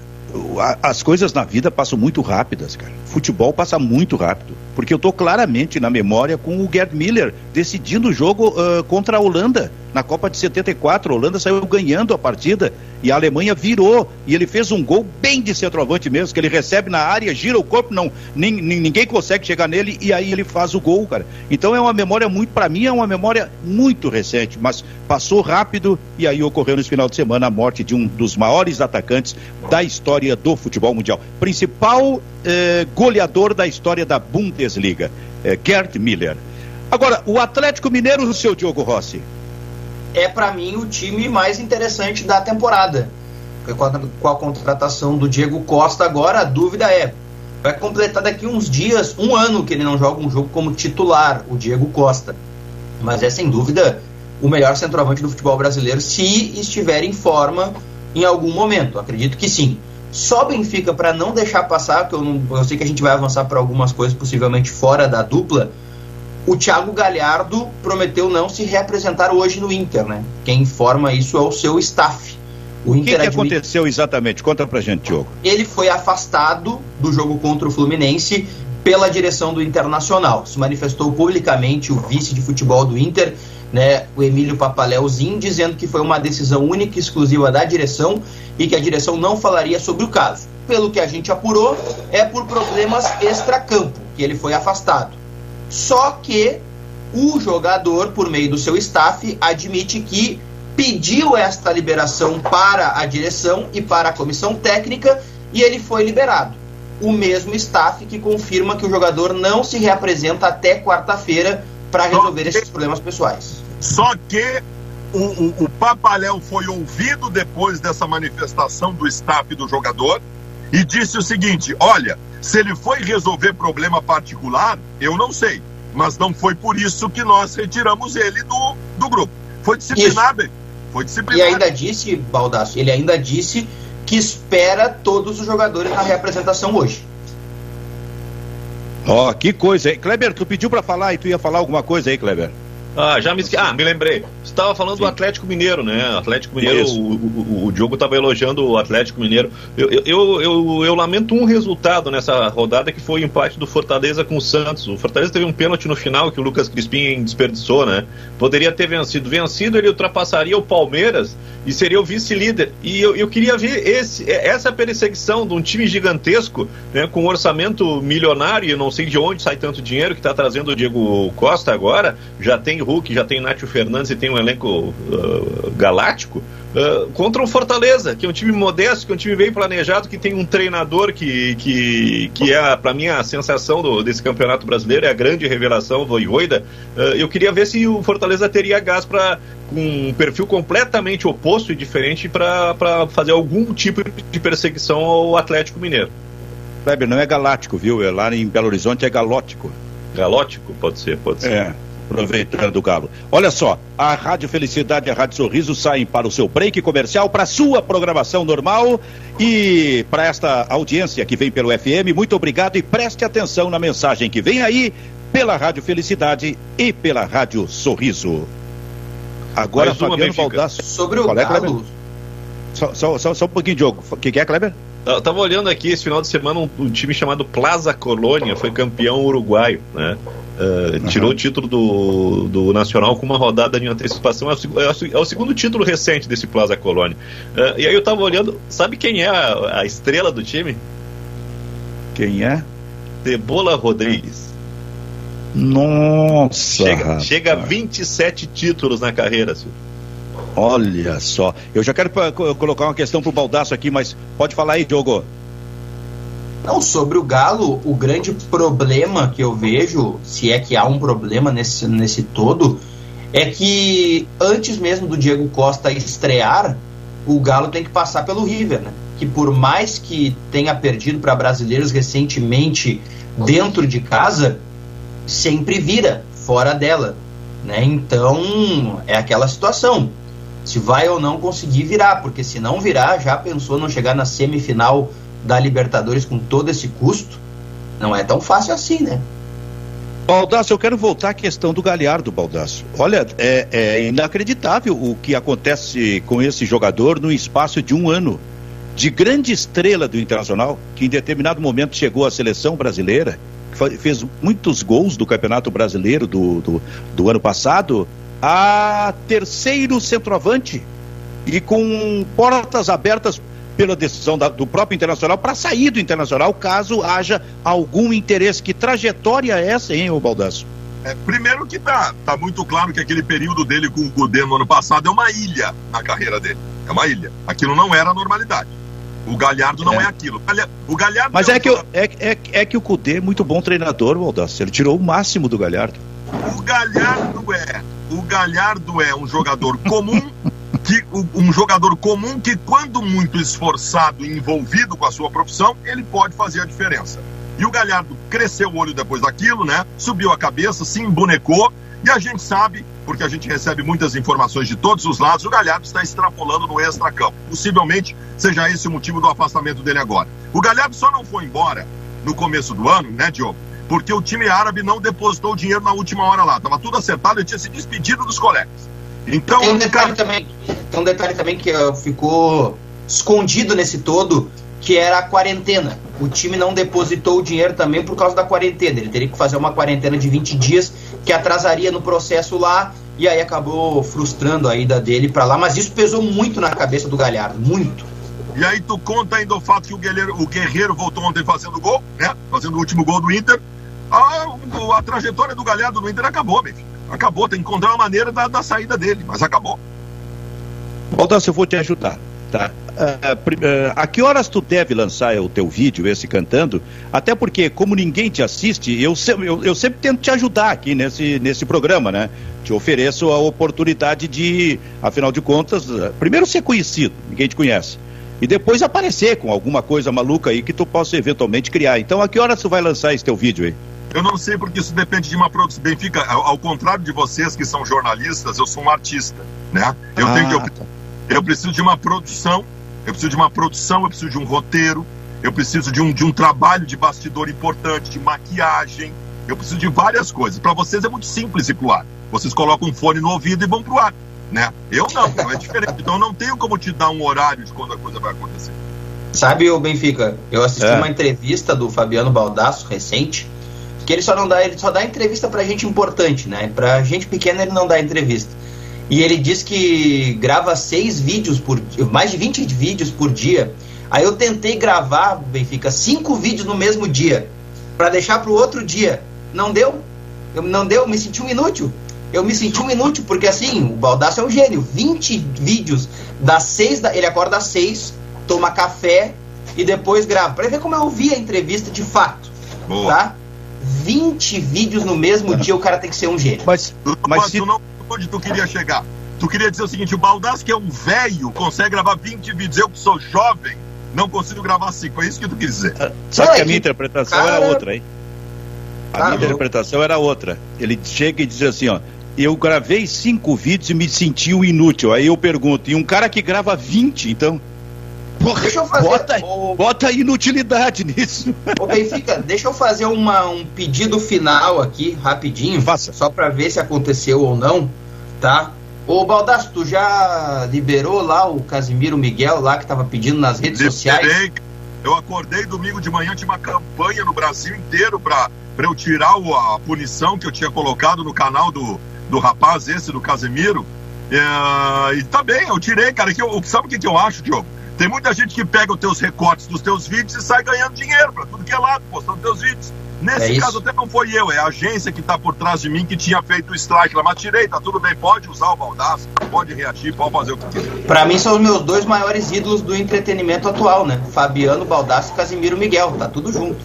as coisas na vida passam muito rápidas, cara. Futebol passa muito rápido. Porque eu estou claramente na memória com o Gerd Miller decidindo o jogo uh, contra a Holanda na Copa de 74. A Holanda saiu ganhando a partida e a Alemanha virou. E ele fez um gol bem de centroavante mesmo, que ele recebe na área, gira o corpo, não, ninguém consegue chegar nele e aí ele faz o gol, cara. Então é uma memória muito, para mim, é uma memória muito recente, mas passou rápido e aí ocorreu nesse final de semana a morte de um dos maiores atacantes da história do futebol mundial. Principal eh, goleador da história da Bundesliga, eh, Gerd Miller. Agora, o Atlético Mineiro, o seu Diogo Rossi é para mim o time mais interessante da temporada. Com a, com a contratação do Diego Costa agora, a dúvida é, vai completar daqui uns dias, um ano que ele não joga um jogo como titular, o Diego Costa. Mas é sem dúvida o melhor centroavante do futebol brasileiro se estiver em forma em algum momento. Acredito que sim. Só Benfica para não deixar passar, que eu, não, eu sei que a gente vai avançar para algumas coisas possivelmente fora da dupla, o Thiago Galhardo prometeu não se representar hoje no Inter, né? Quem informa isso é o seu staff. O, o que, que aconteceu exatamente? Conta pra gente, Diogo. Ele foi afastado do jogo contra o Fluminense pela direção do Internacional. Se manifestou publicamente o vice de futebol do Inter, né, o Emílio Papaleuzinho, dizendo que foi uma decisão única e exclusiva da direção e que a direção não falaria sobre o caso. Pelo que a gente apurou, é por problemas extracampo que ele foi afastado. Só que o jogador, por meio do seu staff, admite que pediu esta liberação para a direção e para a comissão técnica e ele foi liberado. O mesmo staff que confirma que o jogador não se reapresenta até quarta-feira para resolver que, esses problemas pessoais. Só que o, o, o Papaléu foi ouvido depois dessa manifestação do staff do jogador e disse o seguinte: olha, se ele foi resolver problema particular, eu não sei. Mas não foi por isso que nós retiramos ele do, do grupo. Foi disciplinado. Isso. Foi disciplinado. E ainda disse, Baldasso, ele ainda disse que espera todos os jogadores na representação hoje. Ó, oh, que coisa, hein? Kleber, tu pediu para falar e tu ia falar alguma coisa aí, Kleber? Ah, já me esque... Ah, me lembrei. Você estava falando Sim. do Atlético Mineiro, né? Atlético Mineiro, o, o, o, Diogo estava elogiando o Atlético Mineiro. Eu, eu, eu, eu, lamento um resultado nessa rodada que foi o empate do Fortaleza com o Santos. O Fortaleza teve um pênalti no final que o Lucas Crispim desperdiçou, né? Poderia ter vencido. Vencido, ele ultrapassaria o Palmeiras e seria o vice-líder. E eu, eu queria ver esse, essa perseguição de um time gigantesco, né, com um orçamento milionário, e não sei de onde sai tanto dinheiro que está trazendo o Diego Costa agora. Já tem Hulk, já tem Nátio Fernandes e tem um elenco uh, galáctico. Uh, contra o Fortaleza, que é um time modesto, que é um time bem planejado, que tem um treinador que, que, que é, para mim, a sensação do, desse campeonato brasileiro, é a grande revelação, do Voivoda. Uh, eu queria ver se o Fortaleza teria gás para com um perfil completamente oposto e diferente para fazer algum tipo de perseguição ao Atlético Mineiro. Kleber, não é galáctico, viu? É lá em Belo Horizonte é galótico. Galótico? Pode ser, pode ser. É aproveitando o galo. Olha só, a Rádio Felicidade e a Rádio Sorriso saem para o seu break comercial, para a sua programação normal e para esta audiência que vem pelo FM, muito obrigado e preste atenção na mensagem que vem aí pela Rádio Felicidade e pela Rádio Sorriso. Agora, Fabiano Baldasso. Sobre o é, galo. Só, só, só, só, um pouquinho, Diogo. O que, que é, Kleber? Eu tava olhando aqui esse final de semana um, um time chamado Plaza Colônia foi campeão uruguaio, né? Uh, uhum. Tirou o título do, do Nacional com uma rodada de antecipação. É o, é o, é o segundo título recente desse Plaza Colônia. Uh, e aí eu tava olhando, sabe quem é a, a estrela do time? Quem é? Cebola Rodrigues. Nossa! Chega, chega a 27 títulos na carreira, Silvio. Olha só. Eu já quero colocar uma questão pro Baldaço aqui, mas pode falar aí, Diogo. Não, sobre o Galo, o grande problema que eu vejo, se é que há um problema nesse, nesse todo, é que antes mesmo do Diego Costa estrear, o Galo tem que passar pelo River, né? Que por mais que tenha perdido para brasileiros recentemente dentro de casa, sempre vira fora dela, né? Então é aquela situação. Se vai ou não conseguir virar, porque se não virar, já pensou não chegar na semifinal da Libertadores com todo esse custo, não é tão fácil assim, né? Baldasso, eu quero voltar à questão do Galhardo, Baldasso. Olha, é, é, inacreditável o que acontece com esse jogador no espaço de um ano. de grande estrela do Internacional, que em determinado momento chegou à seleção brasileira, fez muitos gols do Campeonato Brasileiro do, do, do ano passado, a terceiro centroavante e com portas abertas pela decisão da, do próprio Internacional para sair do Internacional caso haja algum interesse. Que trajetória é essa, hein, ô Baldasso? É, primeiro que tá, tá muito claro que aquele período dele com o Cudê no ano passado é uma ilha na carreira dele. É uma ilha. Aquilo não era a normalidade. O Galhardo não é, é aquilo. O Galhardo Mas é, é, que, é, é, é, que o Cudê é muito bom treinador, Baldasso. Ele tirou o máximo do Galhardo. O Galhardo é. O Galhardo é um jogador comum que um jogador comum que, quando muito esforçado e envolvido com a sua profissão, ele pode fazer a diferença. E o Galhardo cresceu o olho depois daquilo, né? Subiu a cabeça, se embonecou, e a gente sabe, porque a gente recebe muitas informações de todos os lados, o Galhardo está extrapolando no extracampo. Possivelmente seja esse o motivo do afastamento dele agora. O Galhardo só não foi embora no começo do ano, né, Diogo? Porque o time árabe não depositou o dinheiro na última hora lá. Tava tudo acertado, ele tinha se despedido dos colegas. Então, tem um detalhe também, tem um detalhe também que uh, ficou escondido nesse todo, que era a quarentena. O time não depositou o dinheiro também por causa da quarentena. Ele teria que fazer uma quarentena de 20 dias que atrasaria no processo lá e aí acabou frustrando a ida dele para lá, mas isso pesou muito na cabeça do Galhardo, muito. E aí tu conta ainda o fato que o Guerreiro, o Guerreiro voltou ontem fazendo gol, né? Fazendo o último gol do Inter. A, a trajetória do Galhardo no Inter acabou, meu filho. Acabou, tem que encontrar uma maneira da, da saída dele, mas acabou. Baldasso, eu vou te ajudar, tá? Uh, uh, a que horas tu deve lançar o teu vídeo, esse cantando? Até porque, como ninguém te assiste, eu, eu, eu sempre tento te ajudar aqui nesse, nesse programa, né? Te ofereço a oportunidade de, afinal de contas, uh, primeiro ser conhecido, ninguém te conhece. E depois aparecer com alguma coisa maluca aí que tu possa eventualmente criar. Então, a que horas tu vai lançar esse teu vídeo aí? Eu não sei porque isso depende de uma produção. Benfica, ao, ao, contrário de vocês que são jornalistas, eu sou um artista, né? Eu ah, tenho que eu, tá. eu preciso de uma produção, eu preciso de uma produção, eu preciso de um roteiro, eu preciso de um, de um trabalho de bastidor importante, de maquiagem, eu preciso de várias coisas. Para vocês é muito simples ir pro ar. Vocês colocam um fone no ouvido e vão pro ar, né? Eu não, então é diferente. Então eu não tenho como te dar um horário de quando a coisa vai acontecer. Sabe, o Benfica, eu assisti é. uma entrevista do Fabiano Baldasso recente que ele só não dá, ele só dá entrevista pra gente importante, né? Pra gente pequena ele não dá entrevista. E ele diz que grava seis vídeos por mais de 20 vídeos por dia. Aí eu tentei gravar, Benfica, cinco vídeos no mesmo dia, para deixar pro outro dia. Não deu? Eu, não deu, me senti um inútil. Eu me senti um inútil, porque assim, o Baldaço é um gênio. 20 vídeos das seis, da, ele acorda às seis, toma café e depois grava. Pra ver como eu ouvi a entrevista de fato. Boa. Tá? 20 vídeos no mesmo dia, o cara tem que ser um gênio. Mas, mas se... tu não onde tu queria chegar. Tu queria dizer o seguinte, o Baldassi, que é um velho, consegue gravar 20 vídeos. Eu que sou jovem, não consigo gravar 5. É isso que tu quis dizer. Ah, sabe que a minha interpretação cara... era outra, hein? A cara, minha interpretação era outra. Ele chega e diz assim, ó. Eu gravei cinco vídeos e me senti inútil. Aí eu pergunto, e um cara que grava 20, então? Porra, deixa eu fazer. Bota, o... bota inutilidade nisso. Ô Benfica, deixa eu fazer uma, um pedido final aqui, rapidinho. Faça. Só para ver se aconteceu ou não, tá? Ô Baldasso, tu já liberou lá o Casimiro Miguel lá que tava pedindo nas redes Liberei. sociais? Eu acordei domingo de manhã, tinha uma campanha no Brasil inteiro para eu tirar o, a punição que eu tinha colocado no canal do, do rapaz esse, do Casimiro. É, e tá bem, eu tirei, cara. Que eu, sabe o que, que eu acho, Diogo? Tem muita gente que pega os teus recortes dos teus vídeos e sai ganhando dinheiro para tudo que é lado, postando teus vídeos. Nesse é caso até não foi eu, é a agência que está por trás de mim que tinha feito o strike lá, mas tirei, tá tudo bem, pode usar o baldaço, pode reagir, pode fazer o que quiser. Para mim são os meus dois maiores ídolos do entretenimento atual, né? Fabiano Baldasso e Casimiro Miguel, tá tudo junto.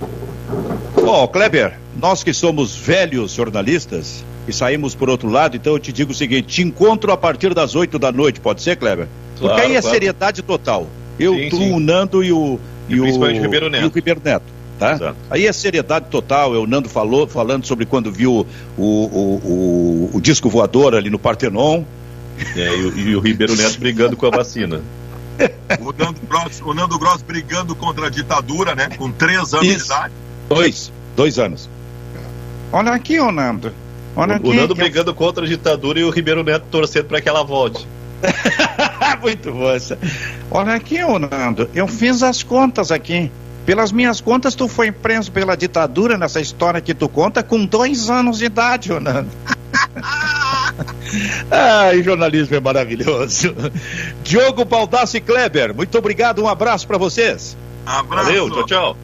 Bom, Kleber, nós que somos velhos jornalistas e saímos por outro lado, então eu te digo o seguinte: te encontro a partir das 8 da noite, pode ser, Kleber? Porque aí é claro. seriedade total. Eu, sim, tu, sim. o Nando e o, e, e o, Ribeiro Neto. E o Ribeiro Neto. Tá? Exato. Aí é seriedade total, é o Nando falou, falando sobre quando viu o, o, o, o disco voador ali no Partenon. É, e, e, o Ribeiro Neto brigando com a vacina. o, Nando Gross, o Nando Gross brigando contra a ditadura, né? Com três anos Isso. de idade. Dois, dois anos. Olha aqui, o Nando. Olha o, aqui, o Nando brigando contra a ditadura e o Ribeiro Neto torcendo para que ela volte. Muito boa. Olha aqui, Nando, eu fiz as contas aqui. Pelas minhas contas, tu foi preso pela ditadura nessa história que tu conta com dois anos de idade, Nando. Ai, jornalismo é maravilhoso. Diogo Baldassi Kleber, muito obrigado, um abraço para vocês. Abraço. Valeu, tchau, tchau.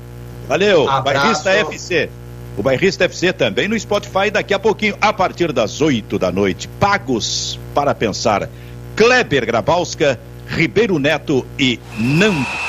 Valeu, abraço. Bairrista FC. O Bairrista FC também no Spotify daqui a pouquinho, a partir das 8 da noite. Pagos para pensar. Kleber Grabowska, Ribeiro Neto e Nando.